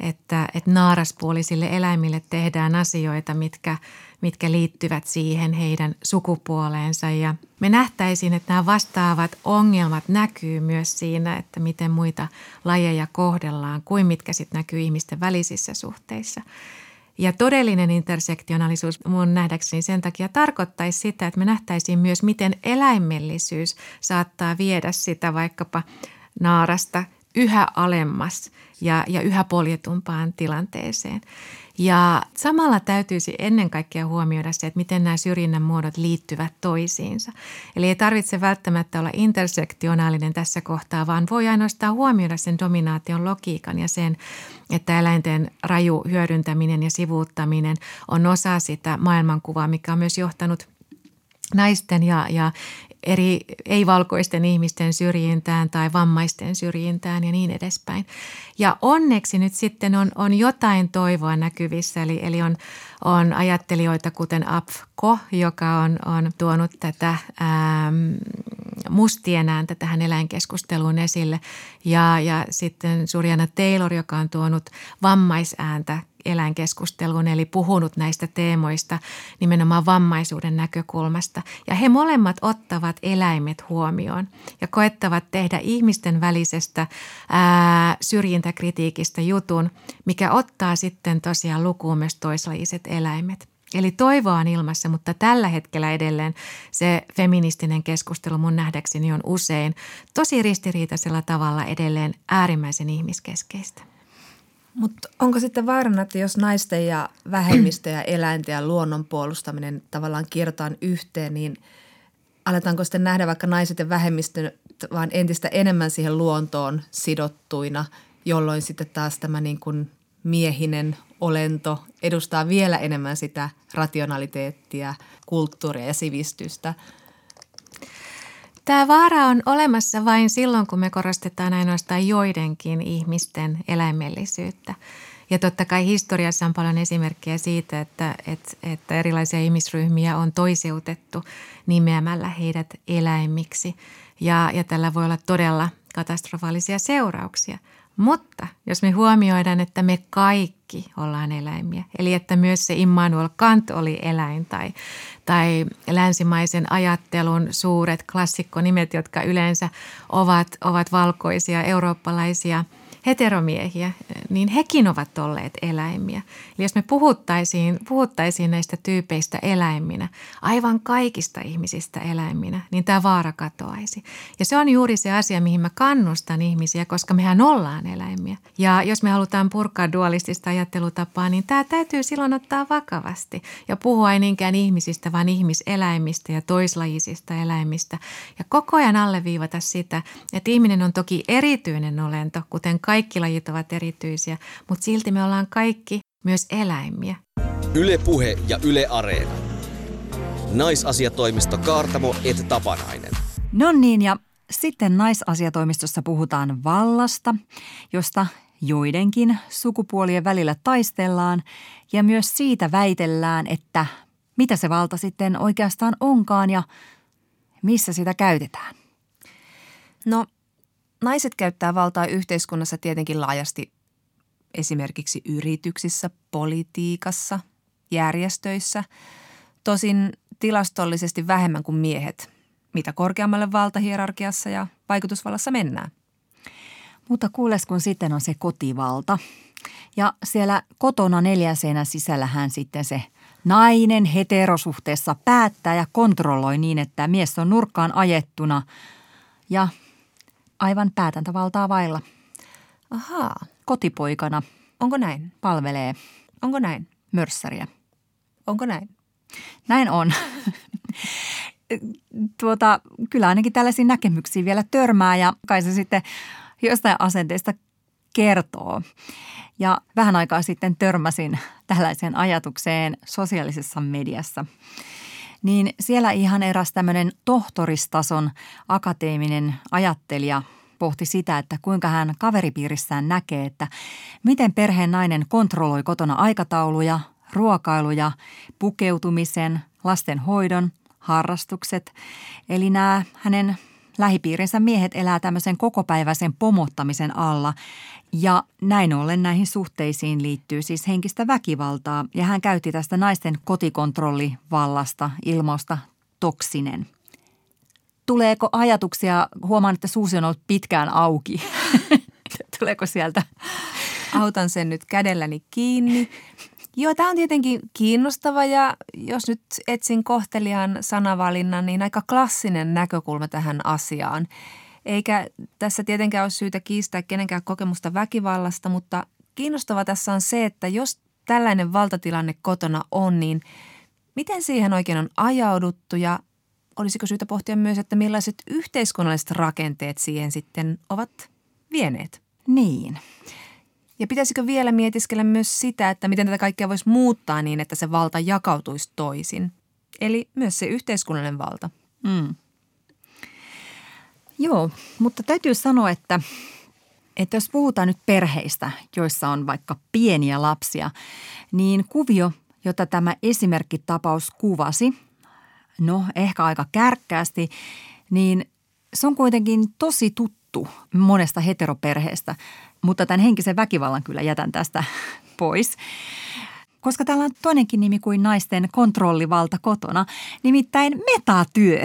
Että, että naaraspuolisille eläimille tehdään asioita, mitkä, mitkä liittyvät siihen heidän sukupuoleensa. Ja me nähtäisiin, että nämä vastaavat ongelmat näkyy myös siinä, että miten muita lajeja kohdellaan, kuin mitkä sitten näkyy ihmisten välisissä suhteissa. Ja todellinen intersektionaalisuus mun nähdäkseni sen takia tarkoittaisi sitä, että me nähtäisiin myös, miten eläimellisyys saattaa viedä sitä vaikkapa naarasta yhä alemmas ja, ja yhä poljetumpaan tilanteeseen. Ja samalla täytyisi ennen kaikkea huomioida se, että miten nämä syrjinnän muodot liittyvät toisiinsa. Eli ei tarvitse välttämättä olla intersektionaalinen tässä kohtaa, vaan voi ainoastaan huomioida sen dominaation logiikan ja sen, että eläinten raju hyödyntäminen ja sivuuttaminen on osa sitä maailmankuvaa, mikä on myös johtanut naisten ja, ja eri ei-valkoisten ihmisten syrjintään tai vammaisten syrjintään ja niin edespäin. Ja onneksi nyt sitten on, on jotain toivoa näkyvissä, eli, eli on, on ajattelijoita kuten Apko, joka on, on tuonut tätä ähm, mustien ääntä tähän eläinkeskusteluun esille ja, ja sitten Surjana Taylor, joka on tuonut vammaisääntä eläinkeskusteluun, eli puhunut näistä teemoista nimenomaan vammaisuuden näkökulmasta. Ja he molemmat ottavat eläimet huomioon ja koettavat tehdä ihmisten välisestä ää, syrjintäkritiikistä jutun, mikä ottaa sitten tosiaan lukuun myös toislajiset eläimet. Eli toivoa on ilmassa, mutta tällä hetkellä edelleen se feministinen keskustelu mun nähdäkseni on usein tosi ristiriitaisella tavalla edelleen äärimmäisen ihmiskeskeistä. Mutta onko sitten vaarana, että jos naisten ja vähemmistöjä, eläinten ja luonnon puolustaminen tavallaan kierrotaan yhteen, niin aletaanko sitten nähdä vaikka naiset ja vähemmistö vaan entistä enemmän siihen luontoon sidottuina, jolloin sitten taas tämä niin kuin miehinen olento edustaa vielä enemmän sitä rationaliteettia, kulttuuria ja sivistystä – Tämä vaara on olemassa vain silloin, kun me korostetaan ainoastaan joidenkin ihmisten eläimellisyyttä. Ja totta kai historiassa on paljon esimerkkejä siitä, että, että, että erilaisia ihmisryhmiä on toiseutettu nimeämällä heidät eläimiksi. Ja, ja tällä voi olla todella katastrofaalisia seurauksia – mutta jos me huomioidaan, että me kaikki ollaan eläimiä, eli että myös se Immanuel Kant oli eläin tai, tai länsimaisen ajattelun suuret klassikkonimet, jotka yleensä ovat, ovat valkoisia eurooppalaisia – heteromiehiä, niin hekin ovat olleet eläimiä. Eli jos me puhuttaisiin, puhuttaisiin näistä tyypeistä eläiminä, aivan kaikista ihmisistä eläiminä, niin tämä vaara katoaisi. Ja se on juuri se asia, mihin mä kannustan ihmisiä, koska mehän ollaan eläimiä. Ja jos me halutaan purkaa dualistista ajattelutapaa, niin tämä täytyy silloin ottaa vakavasti ja puhua ei niinkään ihmisistä, vaan ihmiseläimistä ja toislajisista eläimistä. Ja koko ajan alleviivata sitä, että ihminen on toki erityinen olento, kuten kaikki lajit ovat erityisiä, mutta silti me ollaan kaikki myös eläimiä. Yle Puhe ja Yle Areena. Naisasiatoimisto Kaartamo et Tapanainen. No niin, ja sitten naisasiatoimistossa puhutaan vallasta, josta joidenkin sukupuolien välillä taistellaan ja myös siitä väitellään, että mitä se valta sitten oikeastaan onkaan ja missä sitä käytetään. No, naiset käyttää valtaa yhteiskunnassa tietenkin laajasti esimerkiksi yrityksissä, politiikassa, järjestöissä. Tosin tilastollisesti vähemmän kuin miehet, mitä korkeammalle valtahierarkiassa ja vaikutusvallassa mennään. Mutta kuules, kun sitten on se kotivalta. Ja siellä kotona neljän seinän sisällähän sitten se nainen heterosuhteessa päättää ja kontrolloi niin, että mies on nurkkaan ajettuna ja aivan päätäntävaltaa vailla. Ahaa. Kotipoikana Onko näin? palvelee Onko näin? mörssäriä. Onko näin? Näin on. tuota, kyllä ainakin tällaisiin näkemyksiin vielä törmää ja kai se sitten jostain asenteesta kertoo. Ja vähän aikaa sitten törmäsin tällaiseen ajatukseen sosiaalisessa mediassa. Niin siellä ihan eräs tämmöinen tohtoristason akateeminen ajattelija pohti sitä, että kuinka hän kaveripiirissään näkee, että miten perheen nainen kontrolloi kotona aikatauluja, ruokailuja, pukeutumisen, lasten hoidon, harrastukset. Eli nämä hänen lähipiirinsä miehet elää tämmöisen kokopäiväisen pomottamisen alla ja näin ollen näihin suhteisiin liittyy siis henkistä väkivaltaa ja hän käytti tästä naisten kotikontrollivallasta ilmausta toksinen. Tuleeko ajatuksia, huomaan, että suusi on ollut pitkään auki. Tuleeko sieltä? Autan sen nyt kädelläni kiinni. Joo, tämä on tietenkin kiinnostava ja jos nyt etsin kohteliaan sanavalinnan, niin aika klassinen näkökulma tähän asiaan. Eikä tässä tietenkään ole syytä kiistää kenenkään kokemusta väkivallasta, mutta kiinnostava tässä on se, että jos tällainen valtatilanne kotona on, niin miten siihen oikein on ajauduttu ja olisiko syytä pohtia myös, että millaiset yhteiskunnalliset rakenteet siihen sitten ovat vieneet? Niin. Ja pitäisikö vielä mietiskellä myös sitä, että miten tätä kaikkea voisi muuttaa niin, että se valta jakautuisi toisin? Eli myös se yhteiskunnallinen valta. Mm. Joo, mutta täytyy sanoa, että, että jos puhutaan nyt perheistä, joissa on vaikka pieniä lapsia, niin kuvio, jota tämä esimerkkitapaus kuvasi, no ehkä aika kärkkäästi, niin se on kuitenkin tosi tuttu monesta heteroperheestä, mutta tämän henkisen väkivallan kyllä jätän tästä pois. Koska täällä on toinenkin nimi kuin naisten kontrollivalta kotona, nimittäin metatyö.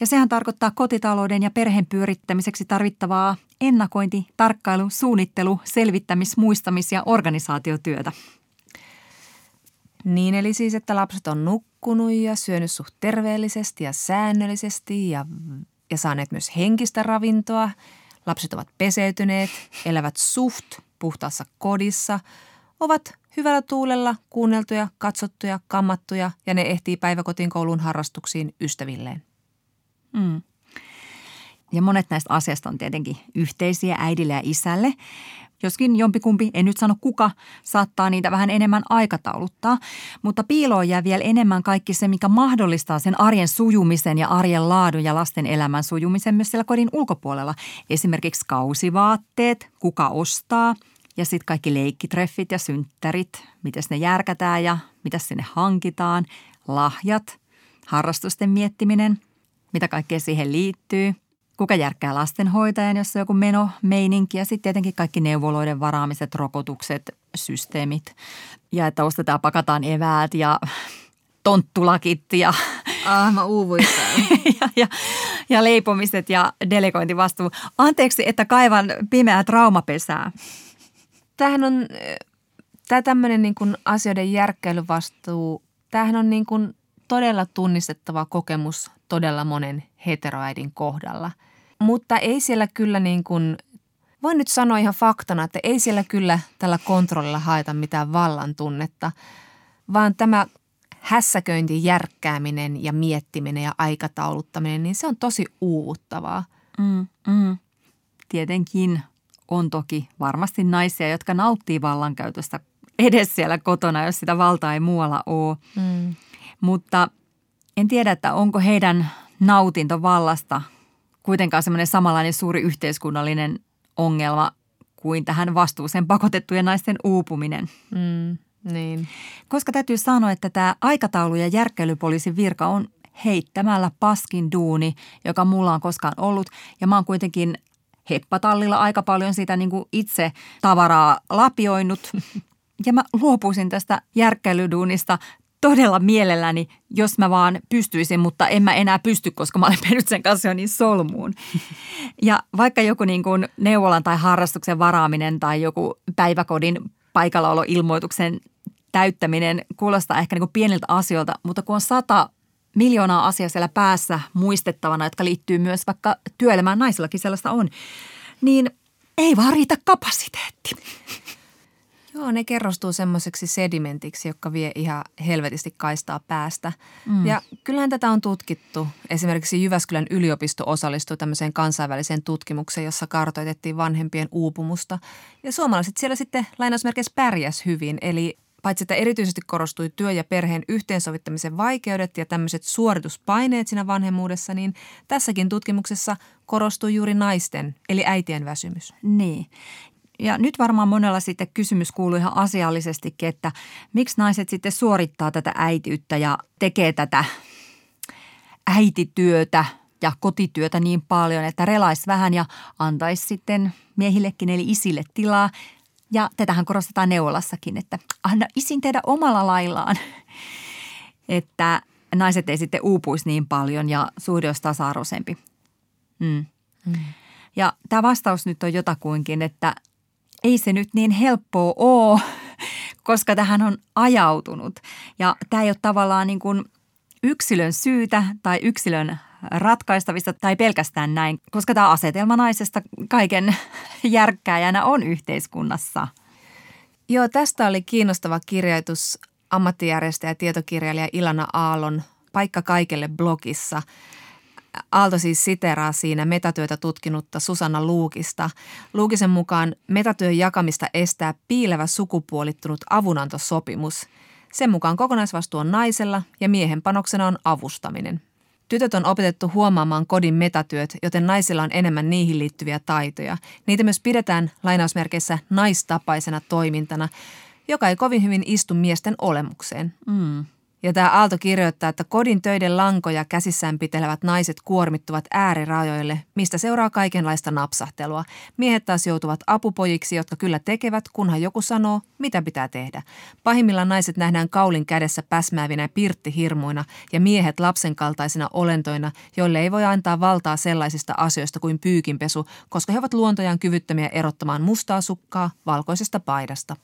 Ja sehän tarkoittaa kotitalouden ja perheen pyörittämiseksi tarvittavaa ennakointi, tarkkailu, suunnittelu, selvittämis, muistamis- ja organisaatiotyötä. Niin eli siis, että lapset on nukkunut ja syönyt suht terveellisesti ja säännöllisesti ja, ja saaneet myös henkistä ravintoa. Lapset ovat peseytyneet, elävät suht puhtaassa kodissa, ovat hyvällä tuulella, kuunneltuja, katsottuja, kammattuja ja ne ehtii päiväkotiin kouluun harrastuksiin ystävilleen. Mm. Ja monet näistä asiasta on tietenkin yhteisiä äidille ja isälle. Joskin jompikumpi, en nyt sano kuka, saattaa niitä vähän enemmän aikatauluttaa, mutta piiloon jää vielä enemmän kaikki se, mikä mahdollistaa sen arjen sujumisen ja arjen laadun ja lasten elämän sujumisen myös siellä kodin ulkopuolella. Esimerkiksi kausivaatteet, kuka ostaa ja sitten kaikki leikkitreffit ja synttärit, miten ne järkätään ja mitä sinne hankitaan, lahjat, harrastusten miettiminen – mitä kaikkea siihen liittyy, kuka järkkää lastenhoitajan, jos on joku meno, meininki ja sitten tietenkin kaikki neuvoloiden varaamiset, rokotukset, systeemit ja että ostetaan, pakataan eväät ja tonttulakit ja Ah, mä uuvuin ja, ja, ja leipomiset ja delegointivastuu. Anteeksi, että kaivan pimeää traumapesää. Tämähän on, tämä tämmöinen niin kuin asioiden järkkäilyvastuu, tämähän on niin kuin todella tunnistettava kokemus todella monen heteroäidin kohdalla. Mutta ei siellä kyllä niin kuin, voin nyt sanoa ihan faktana, että ei siellä kyllä tällä kontrollilla haeta mitään vallan tunnetta, vaan tämä hässäköinti, järkkääminen ja miettiminen ja aikatauluttaminen, niin se on tosi uuvuttavaa. Mm, mm. Tietenkin on toki varmasti naisia, jotka nauttii vallankäytöstä edes siellä kotona, jos sitä valtaa ei muualla ole. Mm. Mutta en tiedä, että onko heidän nautinto vallasta kuitenkaan semmoinen samanlainen suuri yhteiskunnallinen ongelma kuin tähän vastuuseen pakotettujen naisten uupuminen. Mm, niin. Koska täytyy sanoa, että tämä aikataulu- ja järkkeilypoliisin virka on heittämällä paskin duuni, joka mulla on koskaan ollut. Ja mä oon kuitenkin heppatallilla aika paljon sitä niin kuin itse tavaraa lapioinut. Ja mä luopuisin tästä järkkeilyduunista todella mielelläni, jos mä vaan pystyisin, mutta en mä enää pysty, koska mä olen mennyt sen kanssa jo niin solmuun. Ja vaikka joku niin kuin neuvolan tai harrastuksen varaaminen tai joku päiväkodin paikallaoloilmoituksen täyttäminen kuulostaa ehkä niin kuin pieniltä asioilta, mutta kun on sata miljoonaa asiaa siellä päässä muistettavana, jotka liittyy myös vaikka työelämään, naisillakin sellaista on, niin ei vaan riitä kapasiteetti. Joo, ne kerrostuu semmoiseksi sedimentiksi, joka vie ihan helvetisti kaistaa päästä. Mm. Ja kyllähän tätä on tutkittu. Esimerkiksi Jyväskylän yliopisto osallistui tämmöiseen kansainväliseen tutkimukseen, jossa kartoitettiin vanhempien uupumusta. Ja suomalaiset siellä sitten lainausmerkeissä pärjäs hyvin. Eli paitsi että erityisesti korostui työ- ja perheen yhteensovittamisen vaikeudet ja tämmöiset suorituspaineet siinä vanhemmuudessa, niin tässäkin tutkimuksessa korostui juuri naisten, eli äitien väsymys. Niin. Ja nyt varmaan monella sitten kysymys kuuluu ihan asiallisestikin, että miksi naiset sitten suorittaa tätä äitiyttä ja tekee tätä äitityötä ja kotityötä niin paljon, että relaisi vähän ja antaisi sitten miehillekin eli isille tilaa. Ja tätähän korostetaan neuvolassakin, että anna isin tehdä omalla laillaan, että naiset ei sitten uupuisi niin paljon ja suhde olisi tasa-arvoisempi. Mm. Mm. Ja tämä vastaus nyt on jotakuinkin, että ei se nyt niin helppoa ole, koska tähän on ajautunut. Ja tämä ei ole tavallaan niin kuin yksilön syytä tai yksilön ratkaistavista tai pelkästään näin, koska tämä asetelma naisesta kaiken järkkääjänä on yhteiskunnassa. Joo, tästä oli kiinnostava kirjoitus ammattijärjestäjä ja tietokirjailija Ilana Aallon Paikka kaikelle blogissa – Aalto siis siteraa siinä metatyötä tutkinutta Susanna Luukista. Luukisen mukaan metatyön jakamista estää piilevä sukupuolittunut avunantosopimus. Sen mukaan kokonaisvastuu on naisella ja miehen panoksena on avustaminen. Tytöt on opetettu huomaamaan kodin metatyöt, joten naisilla on enemmän niihin liittyviä taitoja. Niitä myös pidetään lainausmerkeissä naistapaisena toimintana, joka ei kovin hyvin istu miesten olemukseen. Mm. Ja tämä Aalto kirjoittaa, että kodin töiden lankoja käsissään pitelevät naiset kuormittuvat äärirajoille, mistä seuraa kaikenlaista napsahtelua. Miehet taas joutuvat apupojiksi, jotka kyllä tekevät, kunhan joku sanoo, mitä pitää tehdä. Pahimmillaan naiset nähdään kaulin kädessä päsmäävinä pirttihirmuina ja miehet lapsen kaltaisina olentoina, joille ei voi antaa valtaa sellaisista asioista kuin pyykinpesu, koska he ovat luontojaan kyvyttömiä erottamaan mustaa sukkaa valkoisesta paidasta.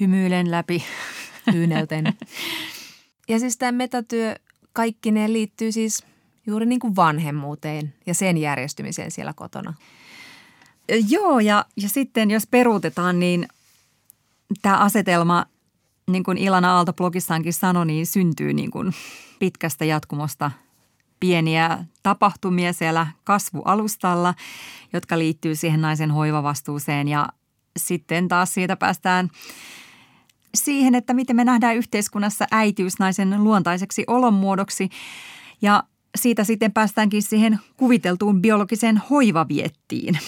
Hymyilen läpi kyynelten. ja siis tämä metatyö, kaikki ne liittyy siis juuri niin kuin vanhemmuuteen ja sen järjestymiseen siellä kotona. Joo, ja, ja sitten jos peruutetaan, niin tämä asetelma, niin kuin Ilana Aalto blogissaankin sanoi, niin syntyy niin kuin pitkästä jatkumosta pieniä tapahtumia siellä kasvualustalla, jotka liittyy siihen naisen hoivavastuuseen ja sitten taas siitä päästään siihen, että miten me nähdään yhteiskunnassa äitiys naisen luontaiseksi olonmuodoksi ja siitä sitten päästäänkin siihen kuviteltuun biologiseen hoivaviettiin.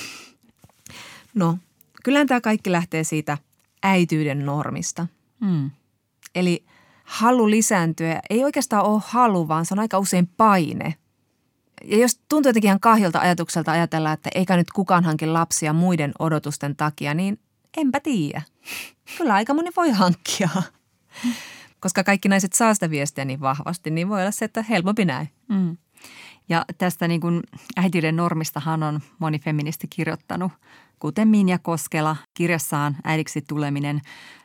No, kyllähän tämä kaikki lähtee siitä äityyden normista. Hmm. Eli halu lisääntyä ei oikeastaan ole halu, vaan se on aika usein paine. Ja jos tuntuu jotenkin ihan kahjolta ajatukselta ajatella, että eikä nyt kukaan hankin lapsia muiden odotusten takia, niin enpä tiedä. Kyllä aika moni voi hankkia. Koska kaikki naiset saa sitä viestiä niin vahvasti, niin voi olla se, että helpompi näin. Mm. Ja tästä niin kuin äitiyden normistahan on moni feministi kirjoittanut, kuten Minja Koskela kirjassaan äidiksi tuleminen.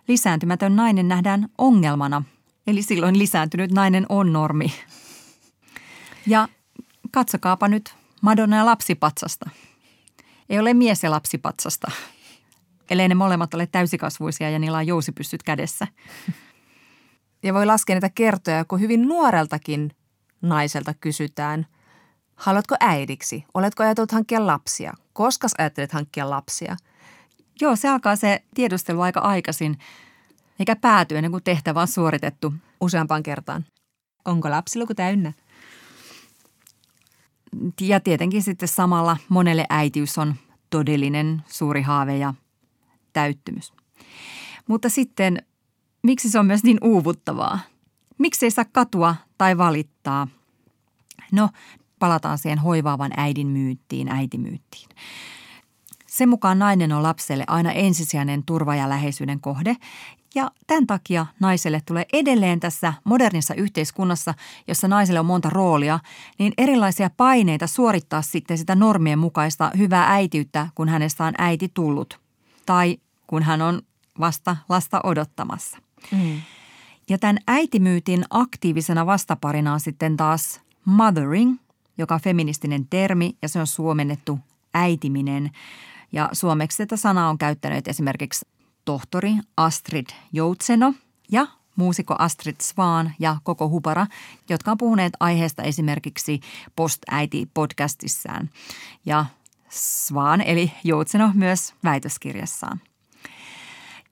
Lisääntymätön nainen nähdään ongelmana, eli silloin lisääntynyt nainen on normi. Ja katsokaapa nyt Madonna ja lapsipatsasta. Ei ole mies ja lapsipatsasta, ellei ne molemmat ole täysikasvuisia ja niillä on jousipyssyt kädessä. Ja voi laskea niitä kertoja, kun hyvin nuoreltakin naiselta kysytään, haluatko äidiksi? Oletko ajatellut hankkia lapsia? Koska ajattelet hankkia lapsia? Joo, se alkaa se tiedustelu aika aikaisin, eikä pääty ennen kuin tehtävä on suoritettu. Useampaan kertaan. Onko lapsiluku täynnä? Ja tietenkin sitten samalla monelle äitiys on todellinen suuri haave ja täyttymys. Mutta sitten, miksi se on myös niin uuvuttavaa? Miksi ei saa katua tai valittaa? No, palataan siihen hoivaavan äidin myyttiin, äitimyyttiin. Sen mukaan nainen on lapselle aina ensisijainen turva ja läheisyyden kohde. Ja tämän takia naiselle tulee edelleen tässä modernissa yhteiskunnassa, jossa naiselle on monta roolia, niin erilaisia paineita suorittaa sitten sitä normien mukaista hyvää äitiyttä, kun hänestä on äiti tullut. Tai kun hän on vasta lasta odottamassa. Mm. Ja tämän äitimyytin aktiivisena vastaparina on sitten taas mothering, joka on feministinen termi ja se on suomennettu äitiminen. Ja suomeksi tätä sanaa on käyttänyt esimerkiksi tohtori Astrid Joutseno ja muusikko Astrid Svan ja koko Hupara, jotka on puhuneet aiheesta esimerkiksi Post-äiti-podcastissaan. Ja Svan eli Joutseno myös väitöskirjassaan.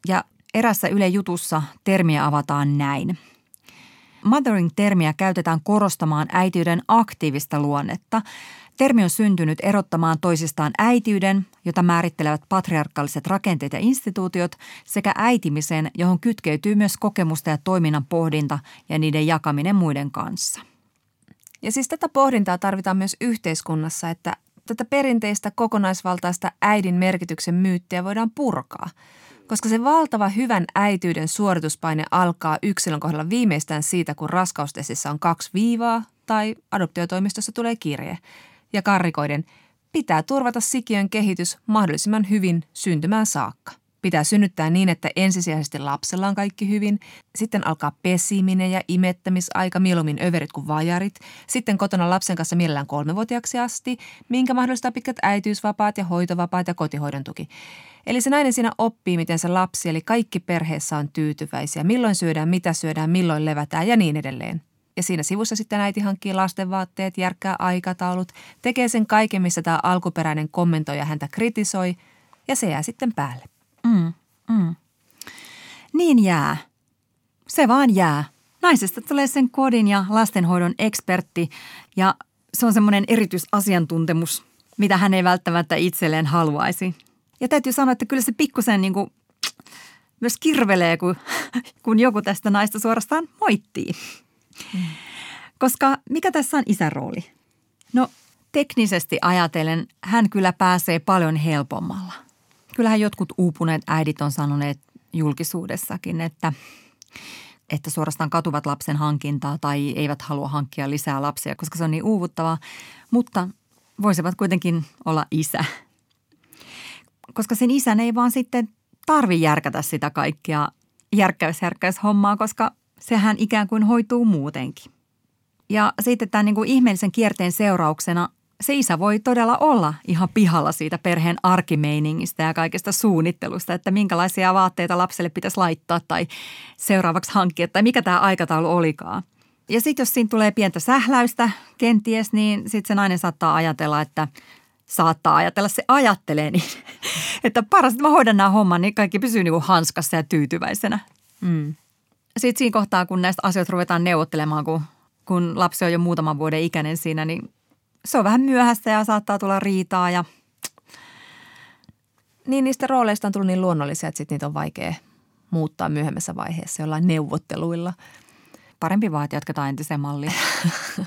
Ja erässä Yle Jutussa termiä avataan näin. Mothering-termiä käytetään korostamaan äitiyden aktiivista luonnetta. Termi on syntynyt erottamaan toisistaan äitiyden, jota määrittelevät patriarkaaliset rakenteet ja instituutiot, sekä äitimisen, johon kytkeytyy myös kokemusta ja toiminnan pohdinta ja niiden jakaminen muiden kanssa. Ja siis tätä pohdintaa tarvitaan myös yhteiskunnassa, että tätä perinteistä kokonaisvaltaista äidin merkityksen myyttiä voidaan purkaa – koska se valtava hyvän äityyden suorituspaine alkaa yksilön kohdalla viimeistään siitä, kun raskaustesissä on kaksi viivaa tai adoptiotoimistossa tulee kirje. Ja karrikoiden pitää turvata sikiön kehitys mahdollisimman hyvin syntymään saakka. Pitää synnyttää niin, että ensisijaisesti lapsella on kaikki hyvin. Sitten alkaa pesiminen ja imettämisaika, mieluummin överit kuin vajarit. Sitten kotona lapsen kanssa mielellään kolmevuotiaaksi asti, minkä mahdollistaa pitkät äitiysvapaat ja hoitovapaat ja kotihoidon tuki. Eli se nainen siinä oppii, miten se lapsi, eli kaikki perheessä on tyytyväisiä. Milloin syödään, mitä syödään, milloin levätään ja niin edelleen. Ja siinä sivussa sitten äiti hankkii lastenvaatteet, järkkää aikataulut, tekee sen kaiken, missä tämä alkuperäinen kommentoija häntä kritisoi, ja se jää sitten päälle. Mm, mm. Niin jää. Se vaan jää. Naisesta tulee sen kodin ja lastenhoidon ekspertti ja se on semmoinen erityisasiantuntemus, mitä hän ei välttämättä itselleen haluaisi. Ja täytyy sanoa, että kyllä se pikkusen niin myös kirvelee, kun, kun joku tästä naista suorastaan moittii. Koska mikä tässä on isän rooli? No teknisesti ajatellen hän kyllä pääsee paljon helpommalla. Kyllähän jotkut uupuneet äidit on sanoneet julkisuudessakin, että, että suorastaan katuvat lapsen hankintaa tai eivät halua hankkia lisää lapsia, koska se on niin uuvuttavaa. Mutta voisivat kuitenkin olla isä – koska sen isän ei vaan sitten tarvi järkätä sitä kaikkia järkkäys-järkkäys-hommaa, koska sehän ikään kuin hoituu muutenkin. Ja sitten tämän niin kuin ihmeellisen kierteen seurauksena se isä voi todella olla ihan pihalla siitä perheen arkimeiningistä ja kaikesta suunnittelusta, että minkälaisia vaatteita lapselle pitäisi laittaa tai seuraavaksi hankkia tai mikä tämä aikataulu olikaan. Ja sitten jos siinä tulee pientä sähläystä kenties, niin sitten se nainen saattaa ajatella, että saattaa ajatella, se ajattelee niin, että paras, että mä hoidan nämä homman, niin kaikki pysyy niin kuin hanskassa ja tyytyväisenä. Mm. Sitten siinä kohtaa, kun näistä asioista ruvetaan neuvottelemaan, kun, kun lapsi on jo muutaman vuoden ikäinen siinä, niin se on vähän myöhässä ja saattaa tulla riitaa ja niin niistä rooleista on tullut niin luonnollisia, että sit niitä on vaikea muuttaa myöhemmässä vaiheessa jollain neuvotteluilla. Parempi vaan, että jatketaan entiseen malliin.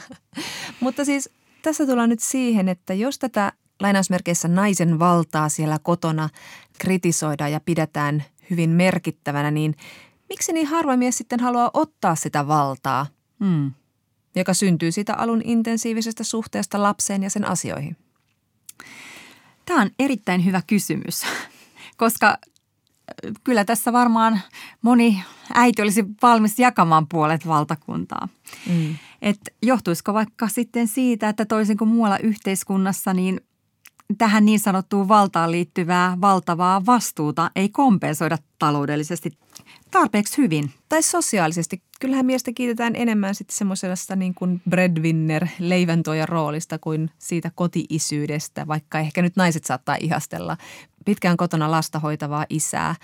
Mutta siis tässä tullaan nyt siihen, että jos tätä lainausmerkeissä naisen valtaa siellä kotona kritisoidaan ja pidetään hyvin merkittävänä, niin miksi niin harva mies sitten haluaa ottaa sitä valtaa, hmm. Joka syntyy siitä alun intensiivisestä suhteesta lapseen ja sen asioihin? Tämä on erittäin hyvä kysymys, koska kyllä tässä varmaan moni äiti olisi valmis jakamaan puolet valtakuntaa. Mm. Et johtuisiko vaikka sitten siitä, että toisin kuin muualla yhteiskunnassa, niin tähän niin sanottuun valtaan liittyvää valtavaa vastuuta ei kompensoida taloudellisesti tarpeeksi hyvin. Tai sosiaalisesti. Kyllähän miestä kiitetään enemmän sitten semmoisesta niin kuin breadwinner leiväntoja roolista kuin siitä kotiisyydestä, vaikka ehkä nyt naiset saattaa ihastella pitkään kotona lasta hoitavaa isää.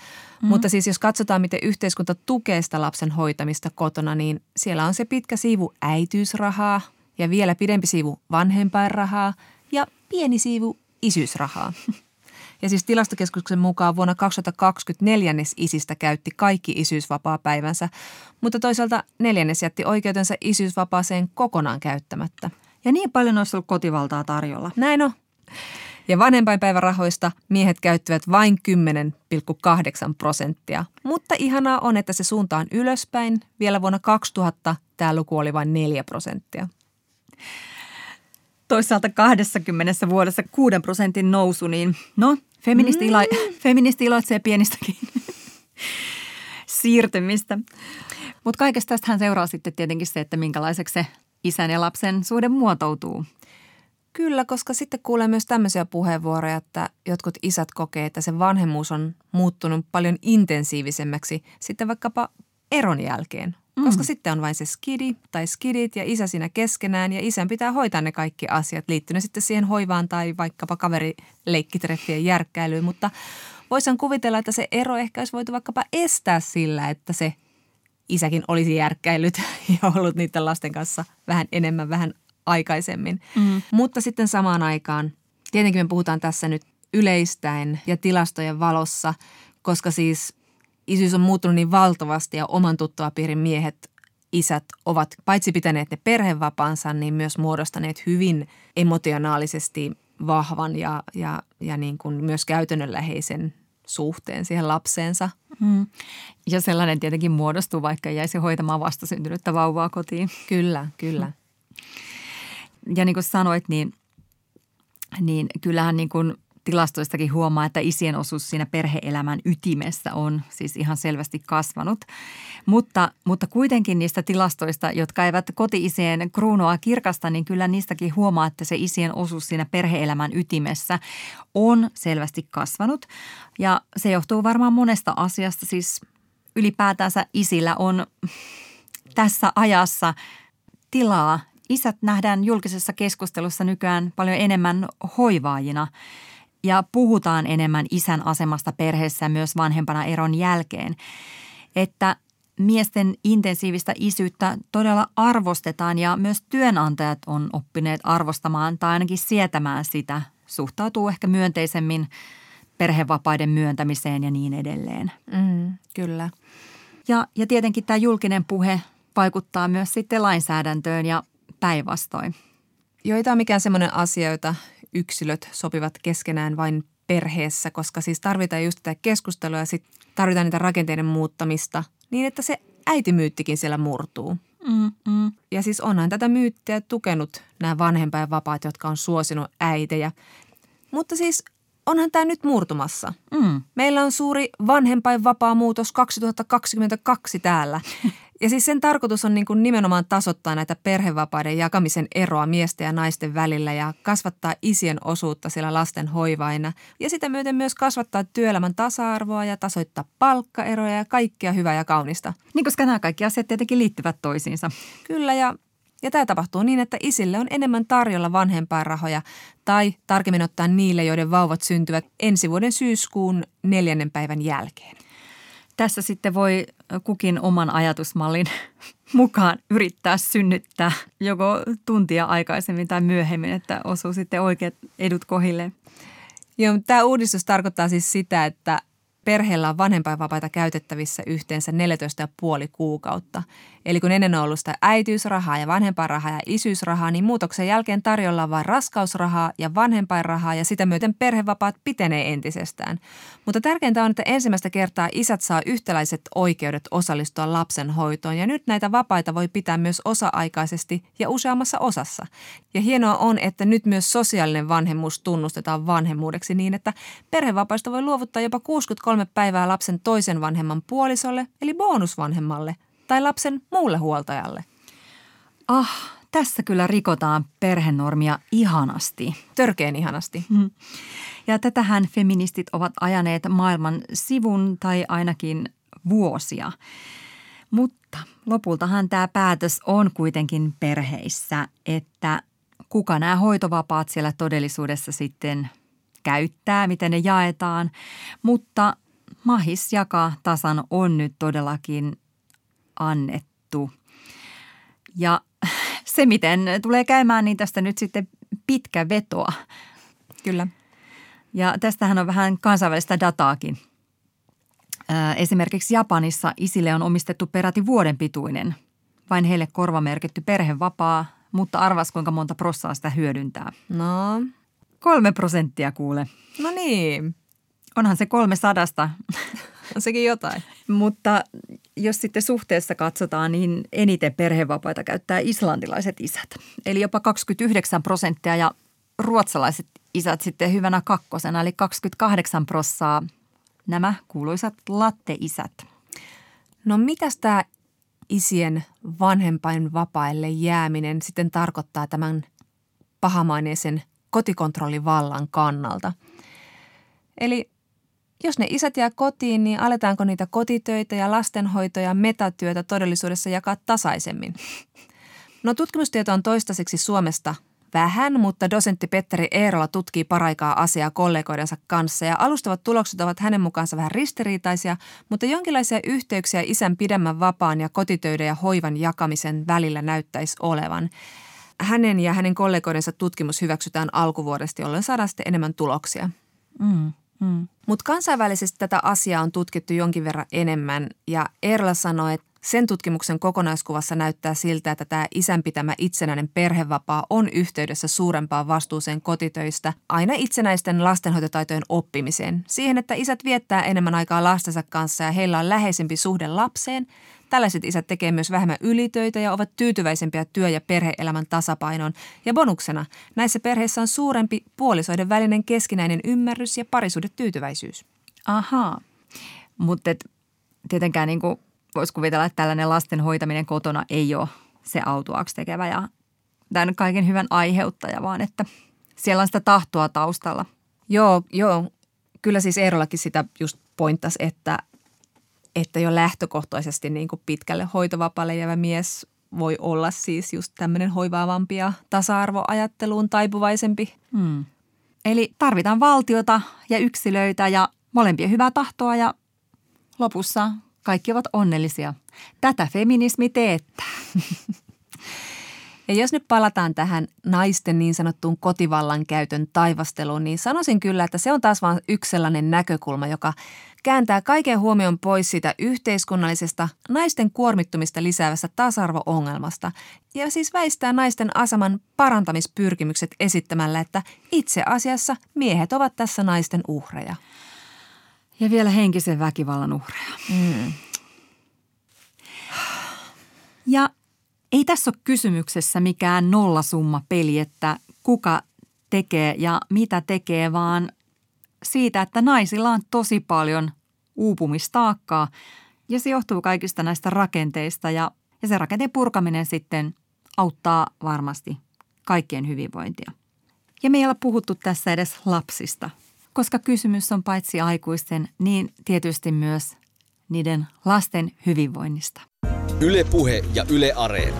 Mm. Mutta siis jos katsotaan, miten yhteiskunta tukee sitä lapsen hoitamista kotona, niin siellä on se pitkä siivu äitiysrahaa – ja vielä pidempi siivu vanhempainrahaa ja pieni siivu isyysrahaa. Ja siis tilastokeskuksen mukaan vuonna 2020 neljännes isistä käytti kaikki isyysvapaa-päivänsä, mutta toisaalta neljännes jätti oikeutensa isyysvapaaseen kokonaan käyttämättä. Ja niin paljon olisi ollut kotivaltaa tarjolla. Näin on. Ja vanhempainpäivärahoista miehet käyttivät vain 10,8 prosenttia. Mutta ihanaa on, että se suunta on ylöspäin. Vielä vuonna 2000 tämä luku oli vain 4 prosenttia. Toisaalta 20 vuodessa 6 prosentin nousu, niin no, feministi, ilo- mm. feministi iloitsee pienistäkin siirtymistä. Mutta kaikesta tästähän seuraa sitten tietenkin se, että minkälaiseksi se isän ja lapsen suhde muotoutuu. Kyllä, koska sitten kuulee myös tämmöisiä puheenvuoroja, että jotkut isät kokee, että se vanhemmuus on muuttunut paljon intensiivisemmäksi sitten vaikkapa eron jälkeen. Mm. Koska sitten on vain se skidi tai skidit ja isä siinä keskenään ja isän pitää hoitaa ne kaikki asiat liittyen sitten siihen hoivaan tai vaikkapa kaverileikkitreffien järkkäilyyn. Mutta voisin kuvitella, että se ero ehkä olisi voitu vaikkapa estää sillä, että se isäkin olisi järkkäillyt ja ollut niiden lasten kanssa vähän enemmän, vähän aikaisemmin. Mm. Mutta sitten samaan aikaan, tietenkin me puhutaan tässä nyt yleistäen ja tilastojen valossa, koska siis isyys on muuttunut niin valtavasti ja oman tuttavapiirin miehet, isät ovat paitsi pitäneet ne perhevapaansa, niin myös muodostaneet hyvin emotionaalisesti vahvan ja, ja, ja niin kuin myös käytännönläheisen suhteen siihen lapseensa. Mm. Ja sellainen tietenkin muodostuu, vaikka jäisi hoitamaan vastasyntynyttä vauvaa kotiin. Kyllä, kyllä ja niin kuin sanoit, niin, niin kyllähän niin kuin tilastoistakin huomaa, että isien osuus siinä perheelämän ytimessä on siis ihan selvästi kasvanut. Mutta, mutta kuitenkin niistä tilastoista, jotka eivät koti-isien kruunoa kirkasta, niin kyllä niistäkin huomaa, että se isien osuus siinä perheelämän ytimessä on selvästi kasvanut. Ja se johtuu varmaan monesta asiasta, siis ylipäätänsä isillä on tässä ajassa tilaa isät nähdään julkisessa keskustelussa nykyään paljon enemmän hoivaajina ja puhutaan enemmän isän asemasta perheessä myös vanhempana eron jälkeen. Että miesten intensiivistä isyyttä todella arvostetaan ja myös työnantajat on oppineet arvostamaan tai ainakin sietämään sitä, suhtautuu ehkä myönteisemmin perhevapaiden myöntämiseen ja niin edelleen. Mm, kyllä. Ja, ja tietenkin tämä julkinen puhe vaikuttaa myös sitten lainsäädäntöön ja päinvastoin. Joo, ei tämä mikään semmoinen asia, jota yksilöt sopivat keskenään vain perheessä, koska siis tarvitaan just tätä keskustelua ja sitten tarvitaan niitä rakenteiden muuttamista niin, että se äitimyyttikin siellä murtuu. Mm, mm. Ja siis onhan tätä myyttiä tukenut nämä vanhempainvapaat, jotka on suosinut äitejä. Mutta siis onhan tämä nyt murtumassa. Mm. Meillä on suuri vanhempainvapaa muutos 2022 täällä. Ja siis sen tarkoitus on niin kuin nimenomaan tasoittaa näitä perhevapaiden jakamisen eroa miesten ja naisten välillä ja kasvattaa isien osuutta siellä lasten hoivaina. Ja sitä myöten myös kasvattaa työelämän tasa-arvoa ja tasoittaa palkkaeroja ja kaikkea hyvää ja kaunista. Niin koska nämä kaikki asiat tietenkin liittyvät toisiinsa. Kyllä ja ja tämä tapahtuu niin, että isille on enemmän tarjolla vanhempainrahoja tai tarkemmin ottaen niille, joiden vauvat syntyvät ensi vuoden syyskuun neljännen päivän jälkeen. Tässä sitten voi kukin oman ajatusmallin mukaan yrittää synnyttää joko tuntia aikaisemmin tai myöhemmin, että osuu sitten oikeat edut kohilleen. Joo, tämä uudistus tarkoittaa siis sitä, että perheellä on vanhempainvapaita käytettävissä yhteensä 14,5 kuukautta. Eli kun ennen on ollut sitä äitiysrahaa ja vanhempainrahaa ja isyysrahaa, niin muutoksen jälkeen tarjolla on vain raskausrahaa ja vanhempainrahaa ja sitä myöten perhevapaat pitenee entisestään. Mutta tärkeintä on, että ensimmäistä kertaa isät saa yhtäläiset oikeudet osallistua lapsen hoitoon ja nyt näitä vapaita voi pitää myös osa-aikaisesti ja useammassa osassa. Ja hienoa on, että nyt myös sosiaalinen vanhemmuus tunnustetaan vanhemmuudeksi niin, että perhevapaista voi luovuttaa jopa 63 päivää lapsen toisen vanhemman puolisolle eli bonusvanhemmalle – tai lapsen muulle huoltajalle. Ah, tässä kyllä rikotaan perhenormia ihanasti. Törkeen ihanasti. Hmm. Ja tätähän feministit ovat ajaneet maailman sivun tai ainakin vuosia. Mutta lopultahan tämä päätös on kuitenkin perheissä, että kuka nämä hoitovapaat siellä todellisuudessa sitten käyttää, miten ne jaetaan. Mutta mahis jakaa tasan on nyt todellakin annettu. Ja se, miten tulee käymään, niin tästä nyt sitten pitkä vetoa. Kyllä. Ja tästähän on vähän kansainvälistä dataakin. Esimerkiksi Japanissa isille on omistettu peräti vuoden pituinen, vain heille korvamerkitty perhevapaa, mutta arvas kuinka monta prossaa sitä hyödyntää. No, Kolme prosenttia kuule. no niin. Onhan se kolme sadasta. On sekin jotain. Mutta jos sitten suhteessa katsotaan, niin eniten perhevapaita käyttää islantilaiset isät. Eli jopa 29 prosenttia ja ruotsalaiset isät sitten hyvänä kakkosena, eli 28 prossaa nämä kuuluisat latteisät. No mitäs tämä isien vanhempain vapaille jääminen sitten tarkoittaa tämän pahamaineisen kotikontrollivallan kannalta? Eli jos ne isät jää kotiin, niin aletaanko niitä kotitöitä ja lastenhoitoja ja metatyötä todellisuudessa jakaa tasaisemmin? No tutkimustieto on toistaiseksi Suomesta vähän, mutta dosentti Petteri Eerola tutkii paraikaa asiaa kollegoidensa kanssa ja alustavat tulokset ovat hänen mukaansa vähän ristiriitaisia, mutta jonkinlaisia yhteyksiä isän pidemmän vapaan ja kotitöiden ja hoivan jakamisen välillä näyttäisi olevan. Hänen ja hänen kollegoidensa tutkimus hyväksytään alkuvuodesta, jolloin saadaan sitten enemmän tuloksia. Mm, mm. Mutta kansainvälisesti tätä asiaa on tutkittu jonkin verran enemmän ja Eerola sanoi, että sen tutkimuksen kokonaiskuvassa näyttää siltä, että tämä isän pitämä itsenäinen perhevapaa on yhteydessä suurempaan vastuuseen kotitöistä aina itsenäisten lastenhoitotaitojen oppimiseen. Siihen, että isät viettää enemmän aikaa lastensa kanssa ja heillä on läheisempi suhde lapseen. Tällaiset isät tekee myös vähemmän ylitöitä ja ovat tyytyväisempiä työ- ja perheelämän tasapainoon. Ja bonuksena näissä perheissä on suurempi puolisoiden välinen keskinäinen ymmärrys ja parisuudetyytyväisyys. Ahaa, mutta tietenkään niin voisi kuvitella, että tällainen lasten hoitaminen kotona ei ole se autuaksi tekevä ja tämän kaiken hyvän aiheuttaja, vaan että siellä on sitä tahtoa taustalla. Joo, joo. Kyllä siis Eerolakin sitä just pointtas, että, että jo lähtökohtaisesti niin kuin pitkälle hoitovapaalle jäävä mies voi olla siis just tämmöinen hoivaavampi ja tasa-arvoajatteluun taipuvaisempi. Hmm. Eli tarvitaan valtiota ja yksilöitä ja molempien hyvää tahtoa ja lopussa kaikki ovat onnellisia. Tätä feminismi teettää. Ja jos nyt palataan tähän naisten niin sanottuun kotivallan käytön taivasteluun, niin sanoisin kyllä, että se on taas vain yksi sellainen näkökulma, joka kääntää kaiken huomion pois siitä yhteiskunnallisesta naisten kuormittumista lisäävästä tasa-arvo-ongelmasta ja siis väistää naisten aseman parantamispyrkimykset esittämällä, että itse asiassa miehet ovat tässä naisten uhreja. Ja vielä henkisen väkivallan uhreja. Mm. Ja ei tässä ole kysymyksessä mikään nollasumma peli, että kuka tekee ja mitä tekee, vaan siitä, että naisilla on tosi paljon uupumistaakkaa ja se johtuu kaikista näistä rakenteista ja, ja se rakenteen purkaminen sitten auttaa varmasti kaikkien hyvinvointia. Ja me ei ole puhuttu tässä edes lapsista, koska kysymys on paitsi aikuisten, niin tietysti myös niiden lasten hyvinvoinnista. Ylepuhe ja Yle Areena.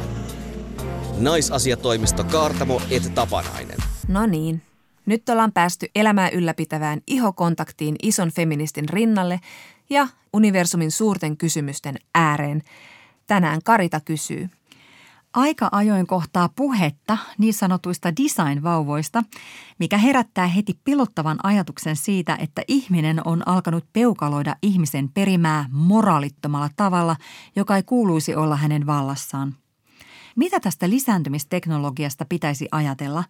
Naisasiatoimisto Kaartamo et Tapanainen. No niin, nyt ollaan päästy elämää ylläpitävään ihokontaktiin ison feministin rinnalle ja universumin suurten kysymysten ääreen. Tänään Karita kysyy. Aika ajoin kohtaa puhetta niin sanotuista design-vauvoista, mikä herättää heti pilottavan ajatuksen siitä, että ihminen on alkanut peukaloida ihmisen perimää moraalittomalla tavalla, joka ei kuuluisi olla hänen vallassaan. Mitä tästä lisääntymisteknologiasta pitäisi ajatella?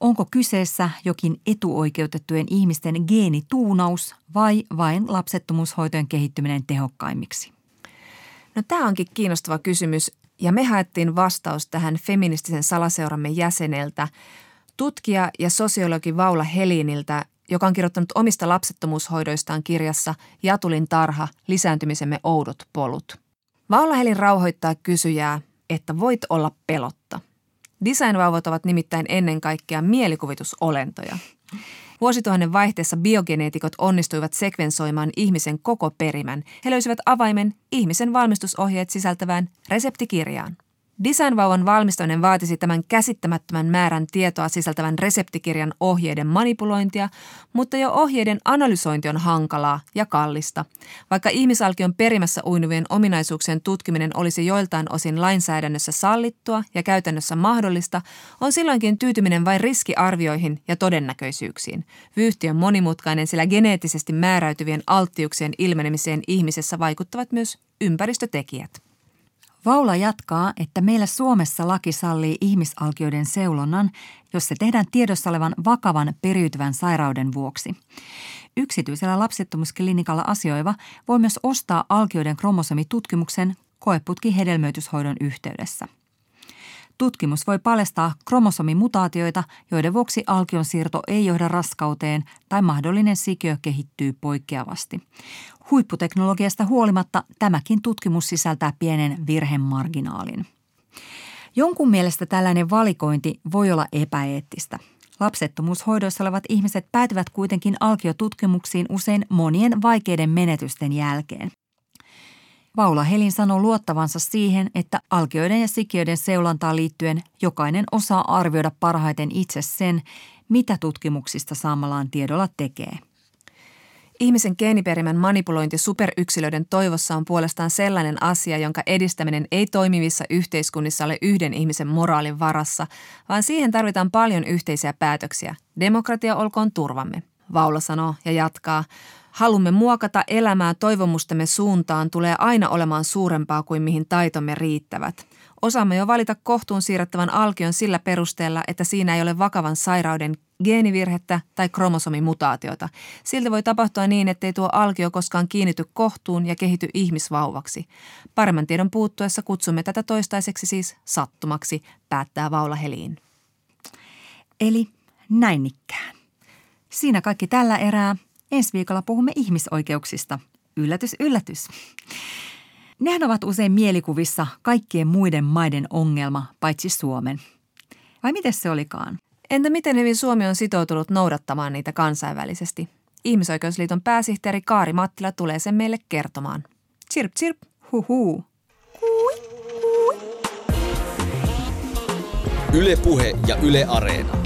Onko kyseessä jokin etuoikeutettujen ihmisten geenituunaus vai vain lapsettomuushoitojen kehittyminen tehokkaimmiksi? No tämä onkin kiinnostava kysymys ja me haettiin vastaus tähän feministisen salaseuramme jäseneltä, tutkija ja sosiologi Vaula Heliniltä, joka on kirjoittanut omista lapsettomuushoidoistaan kirjassa Jatulin tarha, lisääntymisemme oudot polut. Vaula Helin rauhoittaa kysyjää, että voit olla pelotta. Designvauvot ovat nimittäin ennen kaikkea mielikuvitusolentoja. Vuosituhannen vaihteessa biogeneetikot onnistuivat sekvensoimaan ihmisen koko perimän. He löysivät avaimen ihmisen valmistusohjeet sisältävään reseptikirjaan. Designvauvan valmistaminen vaatisi tämän käsittämättömän määrän tietoa sisältävän reseptikirjan ohjeiden manipulointia, mutta jo ohjeiden analysointi on hankalaa ja kallista. Vaikka ihmisalkion perimässä uinuvien ominaisuuksien tutkiminen olisi joiltain osin lainsäädännössä sallittua ja käytännössä mahdollista, on silloinkin tyytyminen vain riskiarvioihin ja todennäköisyyksiin. Vyyhti on monimutkainen, sillä geneettisesti määräytyvien alttiuksien ilmenemiseen ihmisessä vaikuttavat myös ympäristötekijät. Vaula jatkaa, että meillä Suomessa laki sallii ihmisalkioiden seulonnan, jos se tehdään tiedossa olevan vakavan periytyvän sairauden vuoksi. Yksityisellä lapsettomuusklinikalla asioiva voi myös ostaa alkioiden kromosomitutkimuksen koeputki hedelmöityshoidon yhteydessä. Tutkimus voi paljastaa kromosomimutaatioita, joiden vuoksi alkion siirto ei johda raskauteen tai mahdollinen sikiö kehittyy poikkeavasti. Huipputeknologiasta huolimatta tämäkin tutkimus sisältää pienen virhemarginaalin. Jonkun mielestä tällainen valikointi voi olla epäeettistä. Lapsettomuushoidoissa olevat ihmiset päätyvät kuitenkin alkiotutkimuksiin usein monien vaikeiden menetysten jälkeen. Vaula Helin sanoo luottavansa siihen, että alkioiden ja sikiöiden seulantaan liittyen jokainen osaa arvioida parhaiten itse sen, mitä tutkimuksista saamallaan tiedolla tekee. Ihmisen geeniperimän manipulointi superyksilöiden toivossa on puolestaan sellainen asia, jonka edistäminen ei toimivissa yhteiskunnissa ole yhden ihmisen moraalin varassa, vaan siihen tarvitaan paljon yhteisiä päätöksiä. Demokratia olkoon turvamme, Vaula sanoo ja jatkaa. Halumme muokata elämää toivomustemme suuntaan tulee aina olemaan suurempaa kuin mihin taitomme riittävät. Osaamme jo valita kohtuun siirrettävän alkion sillä perusteella, että siinä ei ole vakavan sairauden geenivirhettä tai kromosomimutaatiota. Silti voi tapahtua niin, ettei tuo alkio koskaan kiinnity kohtuun ja kehity ihmisvauvaksi. Paremman tiedon puuttuessa kutsumme tätä toistaiseksi siis sattumaksi, päättää Vaula Heliin. Eli näin ikään. Siinä kaikki tällä erää. Ensi viikolla puhumme ihmisoikeuksista. Yllätys, yllätys. Nehän ovat usein mielikuvissa kaikkien muiden maiden ongelma, paitsi Suomen. Vai miten se olikaan? Entä miten hyvin Suomi on sitoutunut noudattamaan niitä kansainvälisesti? Ihmisoikeusliiton pääsihteeri Kaari Mattila tulee sen meille kertomaan. Chirp, chirp, huhu. Yle Puhe ja Yle Areena.